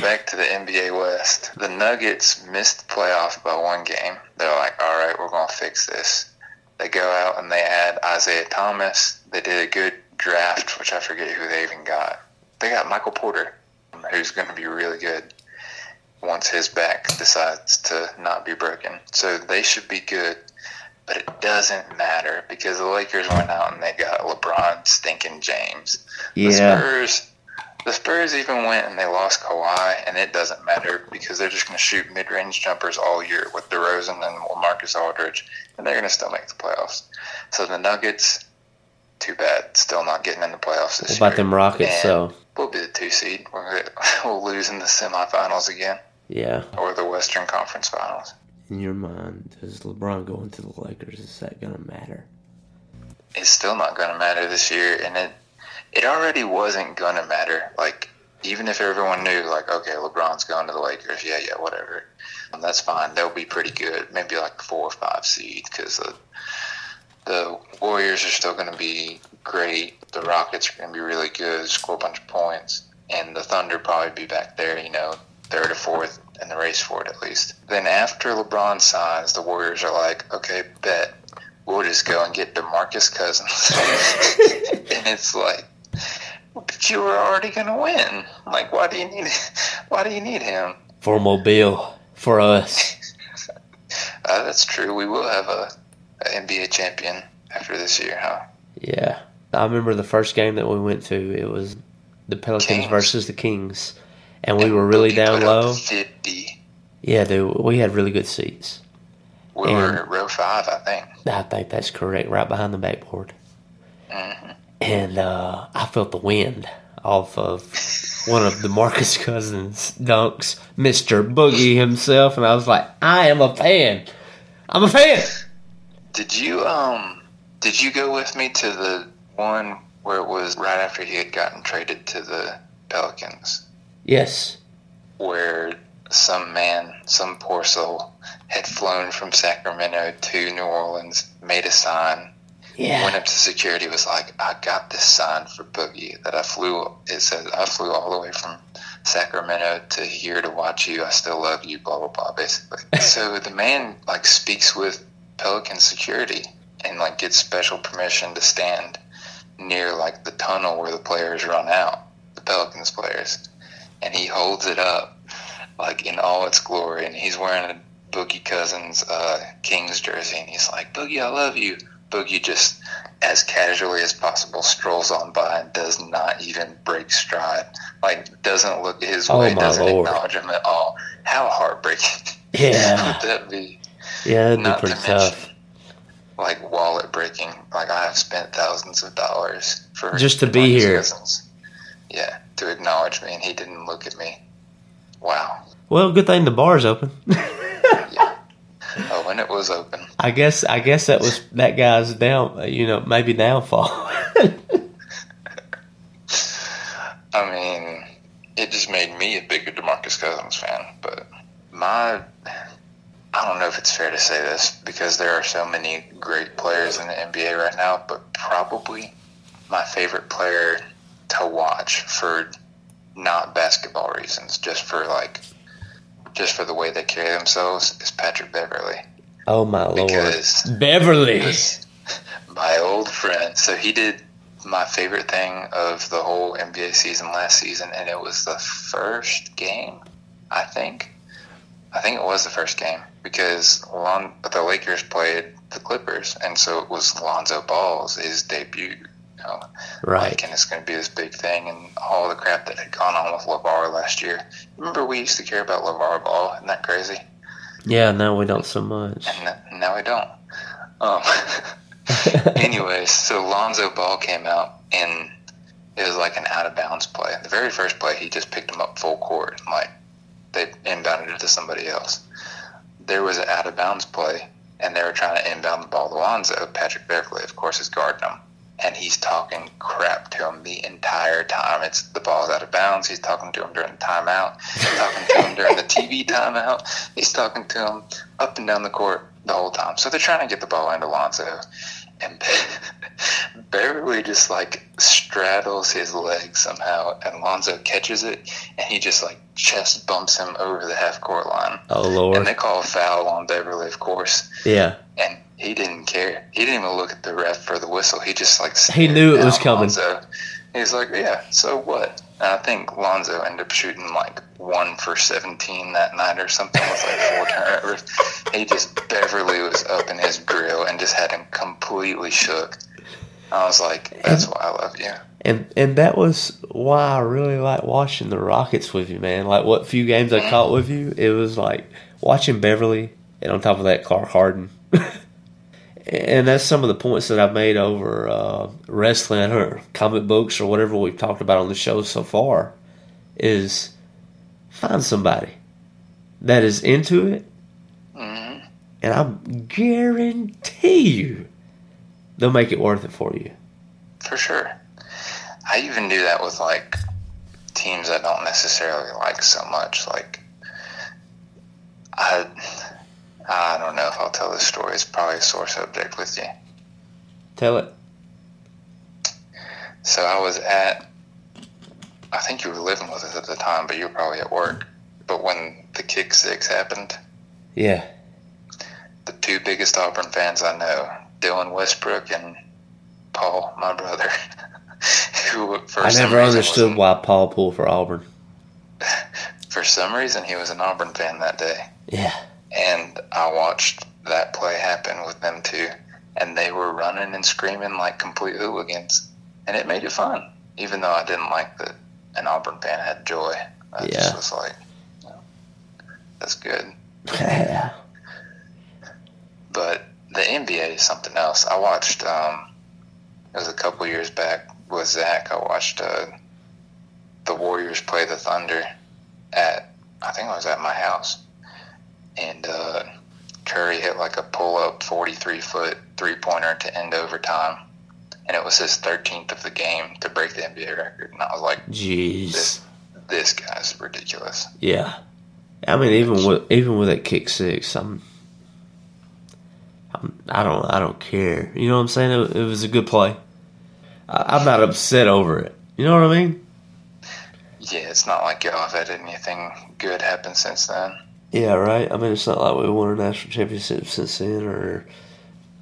Back to the NBA West. The Nuggets missed the playoffs by one game. They're like, all right, we're going to fix this. They go out and they add Isaiah Thomas. They did a good draft, which I forget who they even got. They got Michael Porter, who's going to be really good once his back decides to not be broken. So they should be good. But it doesn't matter because the Lakers went out and they got LeBron stinking James. The Spurs, the Spurs even went and they lost Kawhi, and it doesn't matter because they're just going to shoot mid-range jumpers all year with DeRozan and Marcus Aldridge, and they're going to still make the playoffs. So the Nuggets, too bad, still not getting in the playoffs this What about year. them Rockets? And So we'll be the two seed. We'll, we'll lose in the semifinals again yeah. or the Western Conference Finals. In your mind, does LeBron go into the Lakers? Is that gonna matter? it's still not going to matter this year, and it it already wasn't to matter. Like even if everyone knew, like okay, LeBron's going to the Lakers, yeah, yeah, whatever, um, that's fine. They'll be pretty good, maybe like four or five seed because the the Warriors are still going to be great. The Rockets are going to be really good, score a bunch of points, and the Thunder probably be back there, you know, third or fourth in the race for it at least. Then after LeBron signs, the Warriors are like, okay, bet we'll just go and get DeMarcus Cousins, and it's like, but you were already going to win. Like, why do you need? Why do you need him? For Mobile, for us. uh, that's true. We will have a, a NBA champion after this year, huh? Yeah. I remember the first game that we went to. It was the Pelicans Kings. versus the Kings, and we were really down low. Fifty. Yeah, dude, we had really good seats. We And- were at row five, I think. I think that's correct, right behind the backboard. Mm-hmm. And uh, I felt the wind off of one of the Marcus Cousins dunks, Mister Boogie himself, and I was like, I am a fan. I'm a fan. Did you um? Did you go with me to the one where it was right after he had gotten traded to the Pelicans, Yes. where some man, some poor soul, had flown from Sacramento to New Orleans, made a sign, Yeah. went up to security, was like, "I got this sign for Boogie that I flew." It says, "I flew all the way from Sacramento to here to watch you. I still love you." Blah blah blah. Basically, so the man like speaks with Pelican security and like gets special permission to stand near like the tunnel where the players run out, the Pelicans players, and he holds it up like in all its glory, and he's wearing a Boogie Cousins uh, Kings jersey, and he's like, "Boogie, I love you." Boogie just as casually as possible strolls on by and does not even break stride. Like doesn't look his Oh, way, doesn't Lord. acknowledge him at all. How heartbreaking Yeah. would that be? Yeah, that'd be Not pretty to tough. mention, like wallet breaking. Like I have spent thousands of dollars for Just to be here. Cousins. Yeah, to acknowledge me, and he didn't look at me. Wow. Well, good thing the bar's open. Oh, and it was open. I guess I guess that was that guy's down. Uh, you know, maybe downfall. I mean, it just made me a bigger DeMarcus Cousins fan. But my, I don't know if it's fair to say this because there are so many great players in the NBA right now, but probably my favorite player to watch for not basketball reasons, just for like, just for the way they carry themselves, is Patrick Beverley. oh my lord, Beverley. my old friend. So he did my favorite thing of the whole NBA season last season, and it was the first game. I think. I think it was the first game because Lon- the Lakers played the Clippers, and so it was Lonzo Ball's his debut. Know, Right. like, and it's going to be this big thing, and all the crap that had gone on with LeVar last year. Remember, we used to care about LeVar Ball. Isn't that crazy? Yeah, now we don't so much. and now I don't. Um, anyways, so Lonzo Ball came out and it was like an out of bounds play. The very first play, he just picked him up full court and like they inbounded it to somebody else. There was an out of bounds play, and they were trying to inbound the ball to Lonzo. Patrick Beverley, of course, is guarding him. And he's talking crap to him the entire time. It's the ball's out of bounds. He's talking to him during the timeout. He's talking to him during the TV timeout. He's talking to him up and down the court the whole time. So they're trying to get the ball into Lonzo. And Beverley just like straddles his leg somehow, and Lonzo catches it, and he just like chest bumps him over the half court line. Oh lord! And they call a foul on Beverley, of course Yeah. and he didn't care. He didn't even look at the ref for the whistle. He just like He knew it was coming. Lonzo. He's like, yeah. So what? And I think Lonzo ended up shooting like one for seventeen that night or something with like four turnovers. He just Beverley was up in his grill and just had him completely shook. I was like, that's why I love you. And and that was why I really like watching the Rockets with you, man. Like what few games I mm-hmm. caught with you, it was like watching Beverley and on top of that Clark Harden. and that's some of the points that I've made over uh, wrestling or comic books or whatever we've talked about on the show so far is find somebody that is into it hmm and I guarantee you they'll make it worth it for you. For sure. I even do that with like teams I don't necessarily like so much. Like I I don't know if I'll tell this story. It's probably a sore subject with you. Tell it. So I was at I think you were living with us at the time, but you were probably at work. But when the kick six happened, Yeah. the two biggest Auburn fans I know, Dylan Westbrook and Paul, my brother, who for I never understood why Paul pulled for Auburn. For some reason, he was an Auburn fan that day, Yeah. And I watched that play happen with them too. and they were running and screaming like complete hooligans, and it made it fun. Even though I didn't like that an Auburn fan had joy, I Yeah. just was like, that's good. Yeah. but the NBA is something else. I watched. Um, it was a couple years back with Zach. I watched uh, the Warriors play the Thunder at. I think I was at my house, and uh, Curry hit like a pull-up forty-three foot three-pointer to end overtime, and it was his thirteenth of the game to break the NBA record. And I was like, Jeez. this this guy's ridiculous. Yeah. I mean, even with even with that kick six, I'm, I'm I don't I don't care. You know what I'm saying? It, it was a good play. I, I'm not upset over it. You know what I mean? Yeah, it's not like y'all have had anything good happen since then. Yeah, right. I mean, it's not like we won a national championship since then, or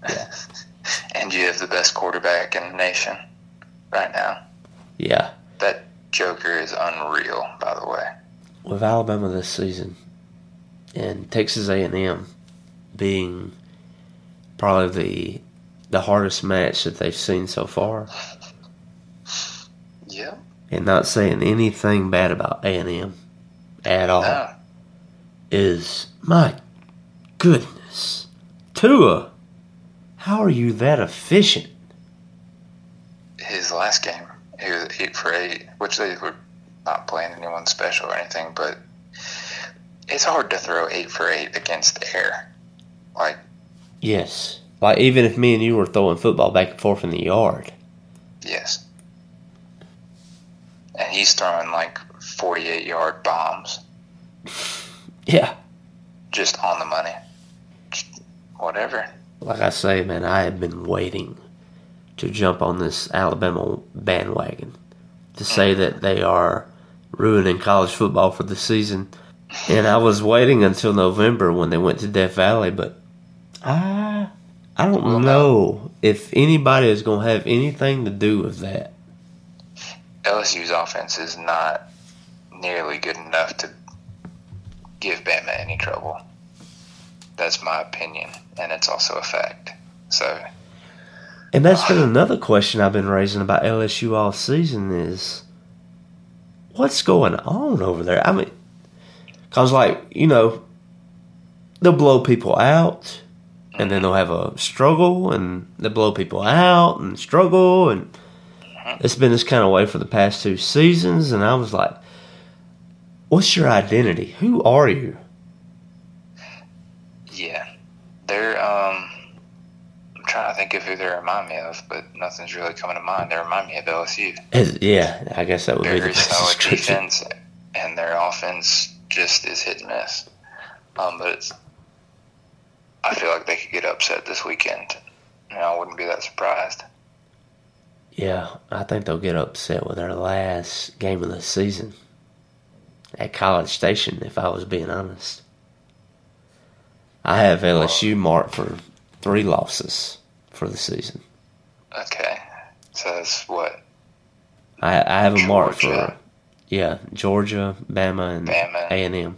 Yeah. And you have the best quarterback in the nation right now. yeah. That Joker is unreal, by the way. with Alabama this season and Texas A&M being probably the the hardest match that they've seen so far Yeah. and not saying anything bad about A&M at all No. Is my goodness. Tua how are you that efficient? His last game, he was eight for eight, which they were not playing anyone special or anything, but it's hard to throw eight for eight against the air. Like, yes. Like even if me and you were throwing football back and forth in the yard. Yes. And he's throwing like 48 yard bombs yeah just on the money. Just whatever. like I say, man, I have been waiting to jump on this Alabama bandwagon to say mm. that they are ruining college football for the season. And I was waiting until November when they went to Death Valley, but I I don't Well, know if anybody is going to have anything to do with that. LSU's offense is not nearly good enough to give Bama any trouble. That's my opinion, and it's also a fact. So, And that's been another question I've been raising about LSU all season is what's going on over there? I mean, cause like you know, they'll blow people out, and then they'll have a struggle, and they blow people out and struggle, and mm-hmm. it's been this kind of way for the past two seasons. And I was like, what's your identity? Who are you? yeah, they're. Um, I'm trying to think of who they remind me of, but nothing's really coming to mind. They remind me of LSU. Yeah, I guess that would be the solid defense, and their offense just is hit and miss. Um, but it's. I feel like they could get upset this weekend. And I wouldn't be that surprised. Yeah, I think they'll get upset with their last game of the season at College Station, if I was being honest. I have LSU marked for three losses for the season. Okay, so that's what I, I have a mark for, yeah, Georgia, Bama, and Bama. A&M.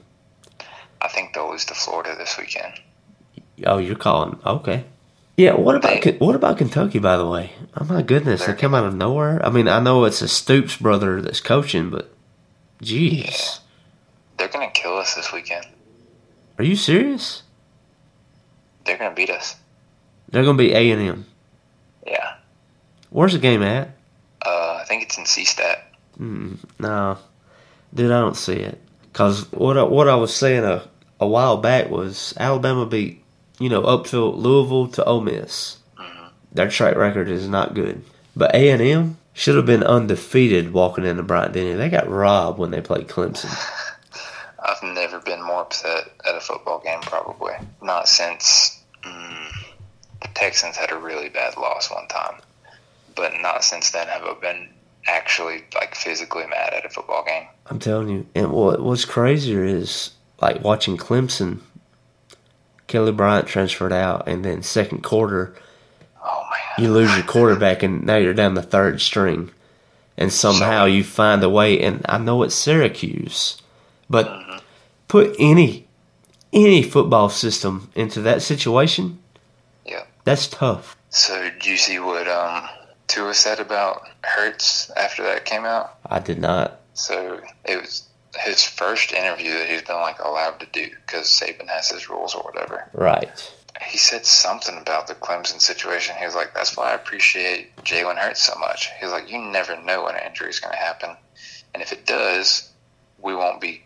I think they'll lose to Florida this weekend. Oh, you're calling? Okay. Yeah. What about They- what about Kentucky? By the way, oh my goodness, they come out of nowhere. I mean, I know it's a Stoops brother that's coaching, but jeez, They're gonna kill us this weekend. are you serious? They're gonna beat us. They're gonna be A and M. Yeah. Where's the game at? Uh, I think it's in C-Stat. No, dude, I don't see it. Cause what I, what I was saying a a while back was Alabama beat you know up to Louisville to Ole Miss. their track record is not good. But A and M should have been undefeated walking into Bryant Denny. They got robbed when they played Clemson. I've never been more upset at a football game, probably. Not since mm, the Texans had a really bad loss one time. But not since then have I been actually like physically mad at a football game. I'm telling you. And what what's crazier is like watching Clemson. Kelly Bryant transferred out, and then second quarter, Oh man. you lose your quarterback, and now you're down the third string, and somehow you find a way. And I know it's Syracuse, but put any any football system into that situation, Yeah. that's tough. So did you see what um Tua said about Hurts after that came out? I did not. So it was his first interview that he's been like allowed to do because Saban has his rules or whatever. Right. He said something about the Clemson situation. He was like, "That's why I appreciate Jalen Hurts so much." He was like, "You never know when an injury is going to happen, and if it does, we won't be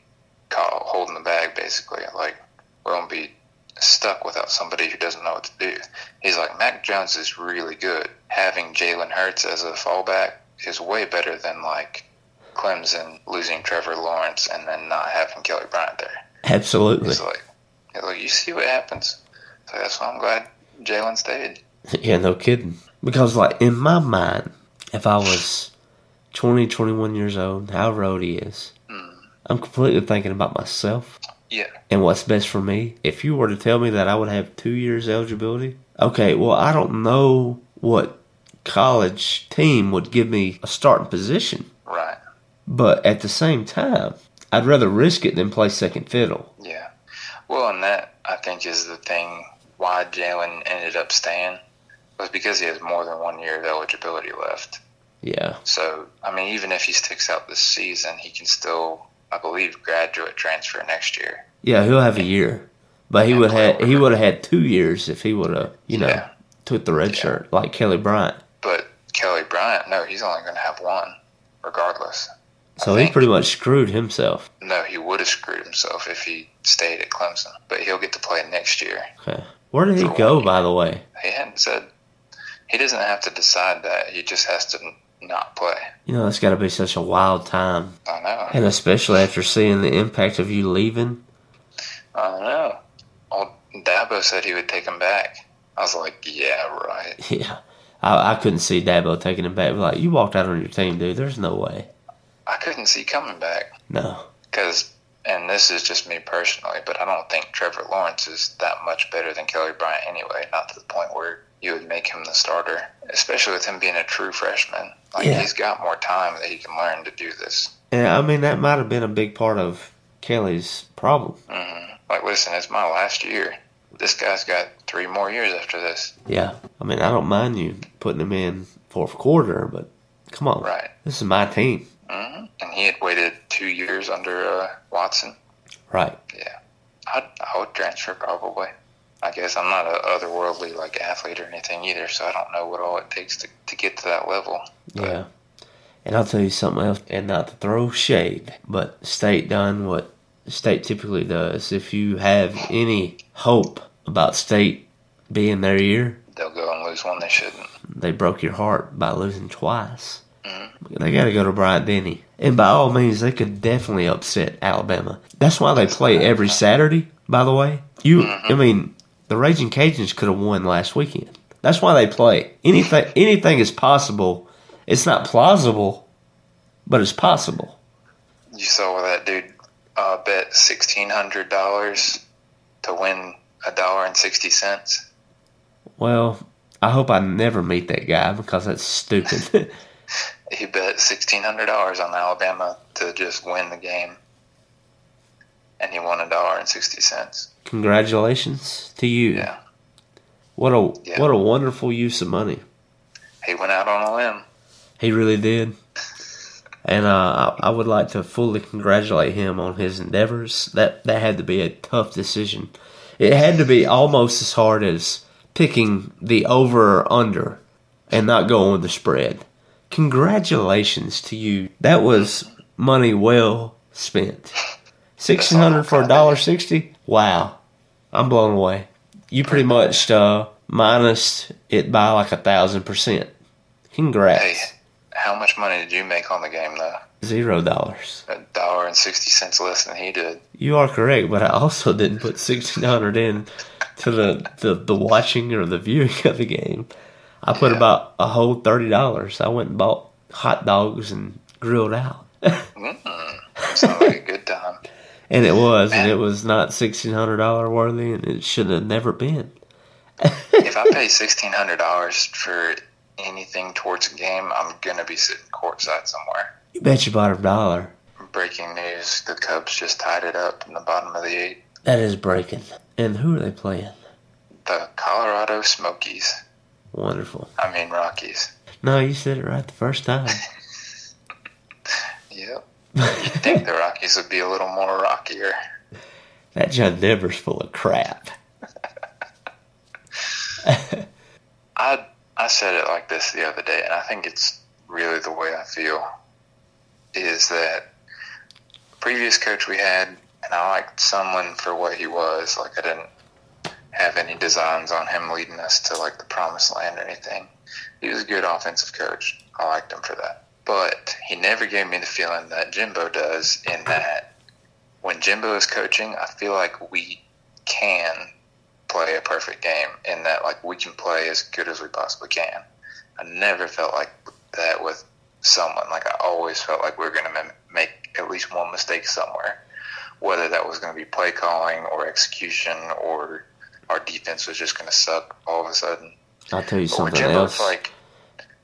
caught holding the bag. Basically, like we won't be stuck without somebody who doesn't know what to do." He's like, "Mac Jones is really good. Having Jalen Hurts as a fallback is way better than like." Clemson losing Trevor Lawrence and then not having Kelly Bryant there. Absolutely. He's like, like, you see what happens. So that's why I'm glad Jalen stayed. Yeah, no kidding. Because, like, in my mind, if I was 20, 21 years old, however old he is, I'm completely thinking about myself Yeah, and what's best for me. If you were to tell me that I would have two years eligibility, okay, well, I don't know what college team would give me a starting position. right. But at the same time, I'd rather risk it than play second fiddle. Yeah. Well, and that I think is the thing why Jalen ended up staying was because he has more than one year of eligibility left. Yeah. So I mean, even if he sticks out this season, he can still, I believe, graduate transfer next year. Yeah, he'll have a year. But he And would have he would have had two years if he would have, you know, Yeah. took the red shirt like Kelly Bryant. But Kelly Bryant, no, he's only going to have one, regardless. So he pretty much screwed himself. No, he would have screwed himself if he stayed at Clemson. But he'll get to play next year. Okay. Where did he go, by the way? He hadn't said he doesn't have to decide that. He just has to not play. You know, it's got to be such a wild time. I know. And especially after seeing the impact of you leaving. I don't know. Old Dabo said he would take him back. I was like, yeah, right. Yeah. I, I couldn't see Dabo taking him back. Like, you walked out on your team, dude. There's no way. I couldn't see coming back No. because, and this is just me personally, but I don't think Trevor Lawrence is that much better than Kelly Bryant anyway. Not to the point where you would make him the starter, especially with him being a true freshman. Like Yeah. he's got more time that he can learn to do this. And I mean, that might have been a big part of Kelly's problem. hmm Like, listen, it's my last year. This guy's got three more years after this. Yeah. I mean, I don't mind you putting him in fourth quarter, but come on. Right. This is my team. hmm And he had waited two years under uh, Watson. Right. Yeah, I'd, I would transfer probably. I guess I'm not a otherworldly like athlete or anything either, so I don't know what all it takes to, to get to that level. But Yeah. And I'll tell you something else, and not to throw shade, but state done what state typically does. If you have any hope about state being their year, they'll go and lose one they shouldn't. they broke your heart by losing twice. Mm-hmm. They got to go to Bryant Denny. And by all means, they could definitely upset Alabama. That's why they play every Saturday, by the way. You, I mm-hmm. mean, the Raging Cajuns could have won last weekend. That's why they play. Anything, anything is possible. It's not plausible, but it's possible. You saw where that dude uh, bet sixteen hundred dollars to win a dollar and sixty cents. Well, I hope I never meet that guy because that's stupid. He bet sixteen hundred dollars on Alabama to just win the game, and he won a dollar and sixty cents. Congratulations to you. Yeah, What a Yeah. what a wonderful use of money. he went out on a limb. He really did. And uh, I, I would like to fully congratulate him on his endeavors. That that had to be a tough decision. It had to be almost as hard as picking the over or under and not going with the spread. Congratulations to you. That was money well spent. Sixteen hundred for a dollar sixty. Wow, I'm blown away. You pretty much uh, minus it by like a thousand percent. Congrats. Hey, how much money did you make on the game though? Zero dollars. A dollar and sixty cents less than he did. You are correct, but I also didn't put sixteen hundred in to the, the the watching or the viewing of the game. I put Yeah. about a whole thirty dollars. I went and bought hot dogs and grilled out. Sounds like a good time. And it was, and it was not sixteen hundred dollar worthy, and it should have never been. If I pay sixteen hundred dollars for anything towards a game, I'm gonna be sitting courtside somewhere. You bet your bottom dollar. Breaking news: the Cubs just tied it up in the bottom of the eighth. That is breaking. And who are they playing? The Colorado Smokies. Wonderful. I mean Rockies. No, you said it right the first time. Yep. You'd think the Rockies would be a little more rockier. that John Denver's full of crap. I I said it like this the other day, and I think it's really the way I feel. Is that previous coach we had, and I liked Sumlin for what he was. Like I didn't have any designs on him leading us to like the promised land or anything. He was a good offensive coach. I liked him for that. But he never gave me the feeling that Jimbo does in that when Jimbo is coaching, I feel like we can play a perfect game in that like we can play as good as we possibly can. I never felt like that with someone. Like I always felt like we were going to make at least one mistake somewhere, whether that was going to be play calling or execution or our defense was just going to suck all of a sudden. I'll tell you But something Jimbo, else. like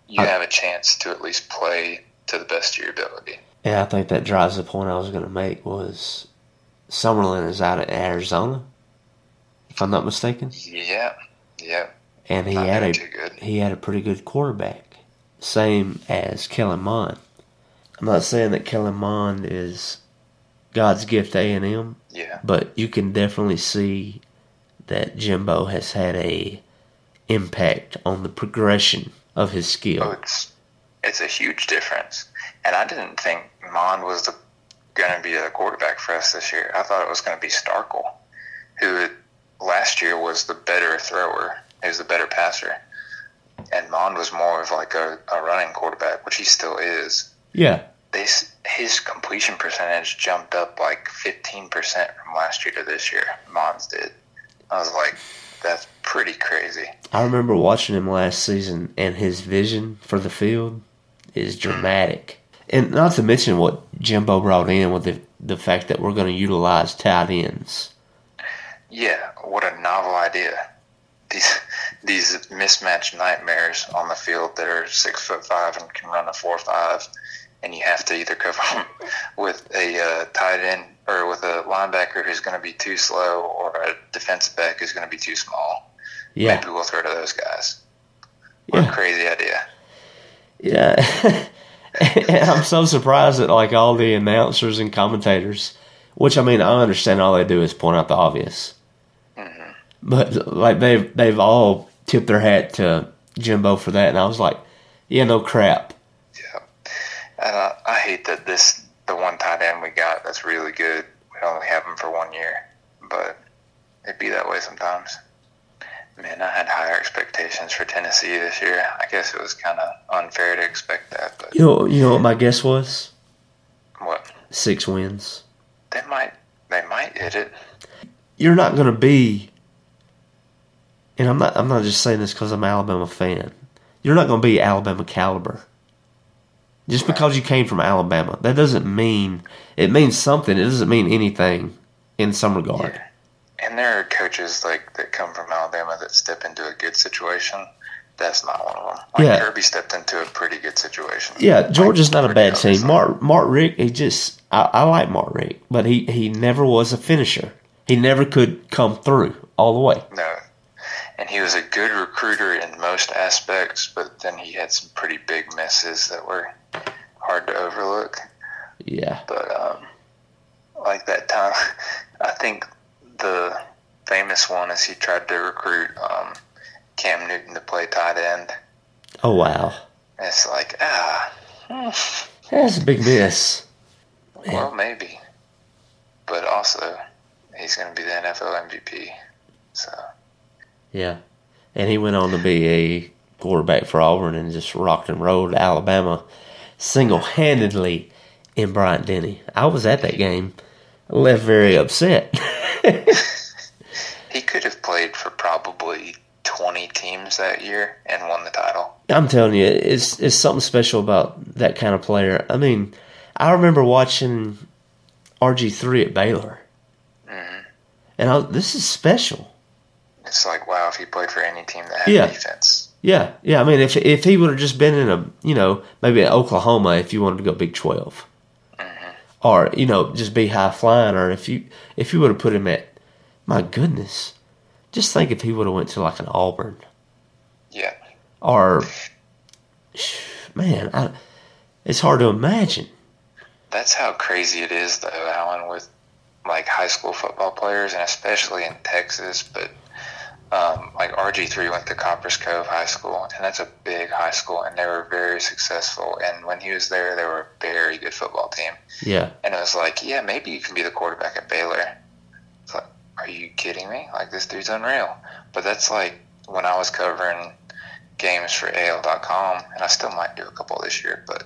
you I- have a chance to at least play to the best of your ability. Yeah, I think that drives the point I was going to make was Sumlin is out of Arizona, if I'm not mistaken, Yeah, yeah. and he Not had a good. he had a pretty good quarterback, same as Kellen Mond. I'm not saying that Kellen Mond is God's gift to A and M, Yeah. but you can definitely see that Jimbo has had a impact on the progression of his Oh, skill. it's it's a huge difference. And I didn't think Mond was going to be the quarterback for us this year. I thought it was going to be Starkel, who last year was the better thrower. He was the better passer. And Mond was more of like a, a running quarterback, which he still is. Yeah, They, s- his completion percentage jumped up like 15% from last year to this year. Mond's did. I was like, that's pretty crazy. I remember watching him last season, and his vision for the field is dramatic. And not to mention what Jimbo brought in with the the fact that we're going to utilize tight ends. Yeah, what a novel idea. These these mismatched nightmares on the field that are six foot five and can run a four five, and you have to either cover them with a uh, tight end or with a linebacker who's going to be too slow or a defensive back who's going to be too small. Yeah, Maybe we'll throw to those guys. What Yeah. a crazy idea. yeah. I'm so surprised that like all the announcers and commentators, which I mean I understand all they do is point out the obvious, mm-hmm. but like they've they've all tipped their hat to Jimbo for that, and I was like, yeah, no crap. Yeah, and I, I hate that this the one tight end we got that's really good. We only have him for one year, but it'd be that way sometimes. Man, I had higher expectations for Tennessee this year. I guess it was kind of unfair to expect that, but You know, you know what my guess was? what Six wins. they might they might hit it. you're not going to be and I'm not I'm not just saying this cuz I'm an Alabama fan. You're not going to be Alabama caliber. Just because you came from Alabama, that doesn't mean it means something. It doesn't mean anything in some regard. Yeah. And there are coaches like that come from Alabama that step into a good situation. That's not one of them. Like Yeah. Kirby stepped into a pretty good situation. Yeah, Georgia's not a bad team. Mark Mark Richt, he just I, I like Mark Richt, but he he never was a finisher. He never could come through all the way. No. And he was a good recruiter in most aspects, but then he had some pretty big misses that were hard to overlook. Yeah. But um, like that time, I think the famous one is he tried to recruit um, Cam Newton to play tight end. Oh wow. It's like, ah, That's a big miss. well, maybe. But also, he's going to be the NFL MVP. So, Yeah. and he went on to be a quarterback for Auburn and just rocked and rolled Alabama single handedly in Bryant Denny. I was at that game. I left very upset. he could have played for probably 20 teams that year and won the title. I'm telling you, it's it's something special about that kind of player. I mean, I remember watching RG3 at Baylor. Mm-hmm. And I, this is special. It's like, wow, if he played for any team that had yeah. defense. Yeah, yeah. I mean, if if he would have just been in a, you know, maybe at Oklahoma, if you wanted to go Big 12 mm-hmm. or you know, just be high flying, or if you if you would have put him at, my goodness, just think if he would have went to like an Auburn. Yeah. Or, man, I, it's hard to imagine. That's how crazy it is, though, Alan, with like high school football players, and especially in Texas. But um, like RG3 went to Copperas Cove High School, and that's a big high school, and they were very successful. And when he was there, they were a very good football team. Yeah. And it was like, yeah, maybe you can be the quarterback at Baylor. It's like, are you kidding me? Like this dude's unreal. But that's like when I was covering games for AL.com, and I still might do a couple this year, but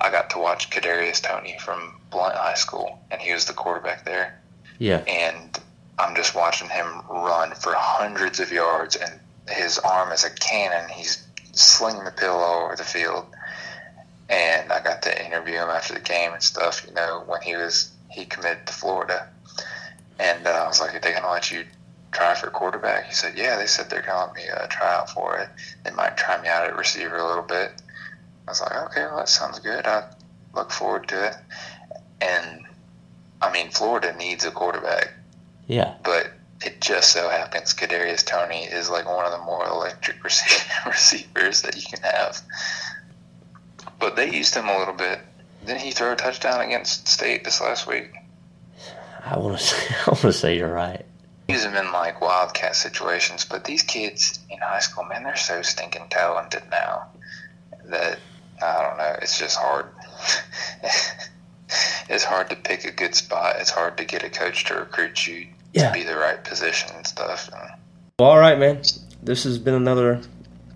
I got to watch Kadarius Toney from Blount High School, and he was the quarterback there. Yeah. And I'm just watching him run for hundreds of yards, and his arm is a cannon. He's slinging the pill all over the field. And I got to interview him after the game and stuff. You know, when he was he committed to Florida, and uh, I was like, "Are they gonna let you try for quarterback?" He said, "Yeah, they said they're gonna let me uh, try out for it. They might try me out at receiver a little bit." I was like, "Okay, well that sounds good. I look forward to it." And I mean, Florida needs a quarterback. Yeah. But it just so happens Kadarius Toney is like one of the more electric receivers that you can have. But they used him a little bit. Didn't he throw a touchdown against State this last week? I want to say, I want to say you're right. Use him in like wildcat situations, but these kids in high school, man, they're so stinking talented now that I don't know. It's just hard. it's hard to pick a good spot. It's hard to get a coach to recruit you yeah. to be the right position and stuff. And, well, all right, man. This has been another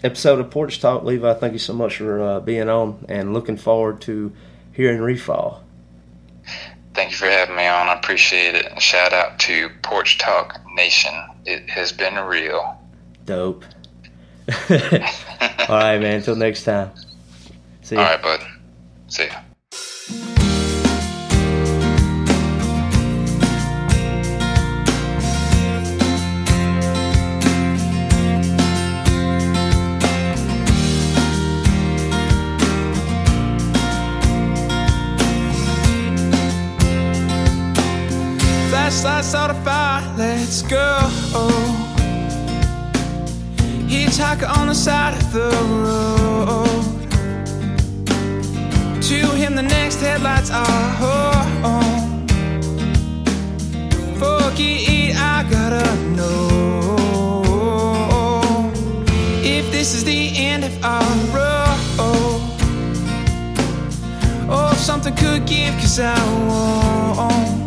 episode of Porch Talk. Levi, thank you so much for uh, being on and looking forward to hearing Refall. Thank you for having me on. I appreciate it. And Shout out to Porch Talk Nation. It has been real. Dope. all right, man. Until next time. See ya. All right, bud. See ya. Let's go. Hitchhiker on the side of the road. To him, the next headlights are oh, home. Forget I gotta know if this is the end of our road. Or if something could give, cause I won't.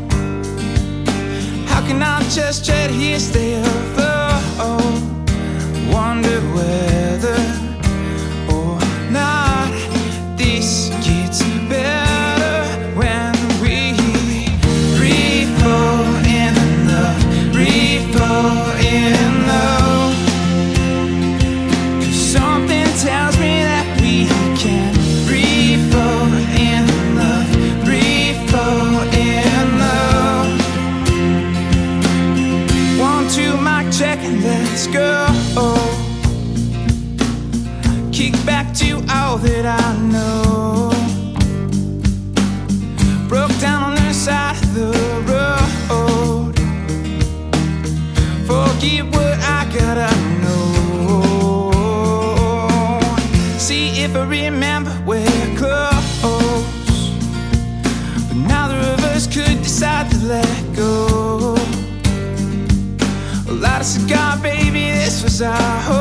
How can I just tread here, stay afloat? Wonder whether our hope.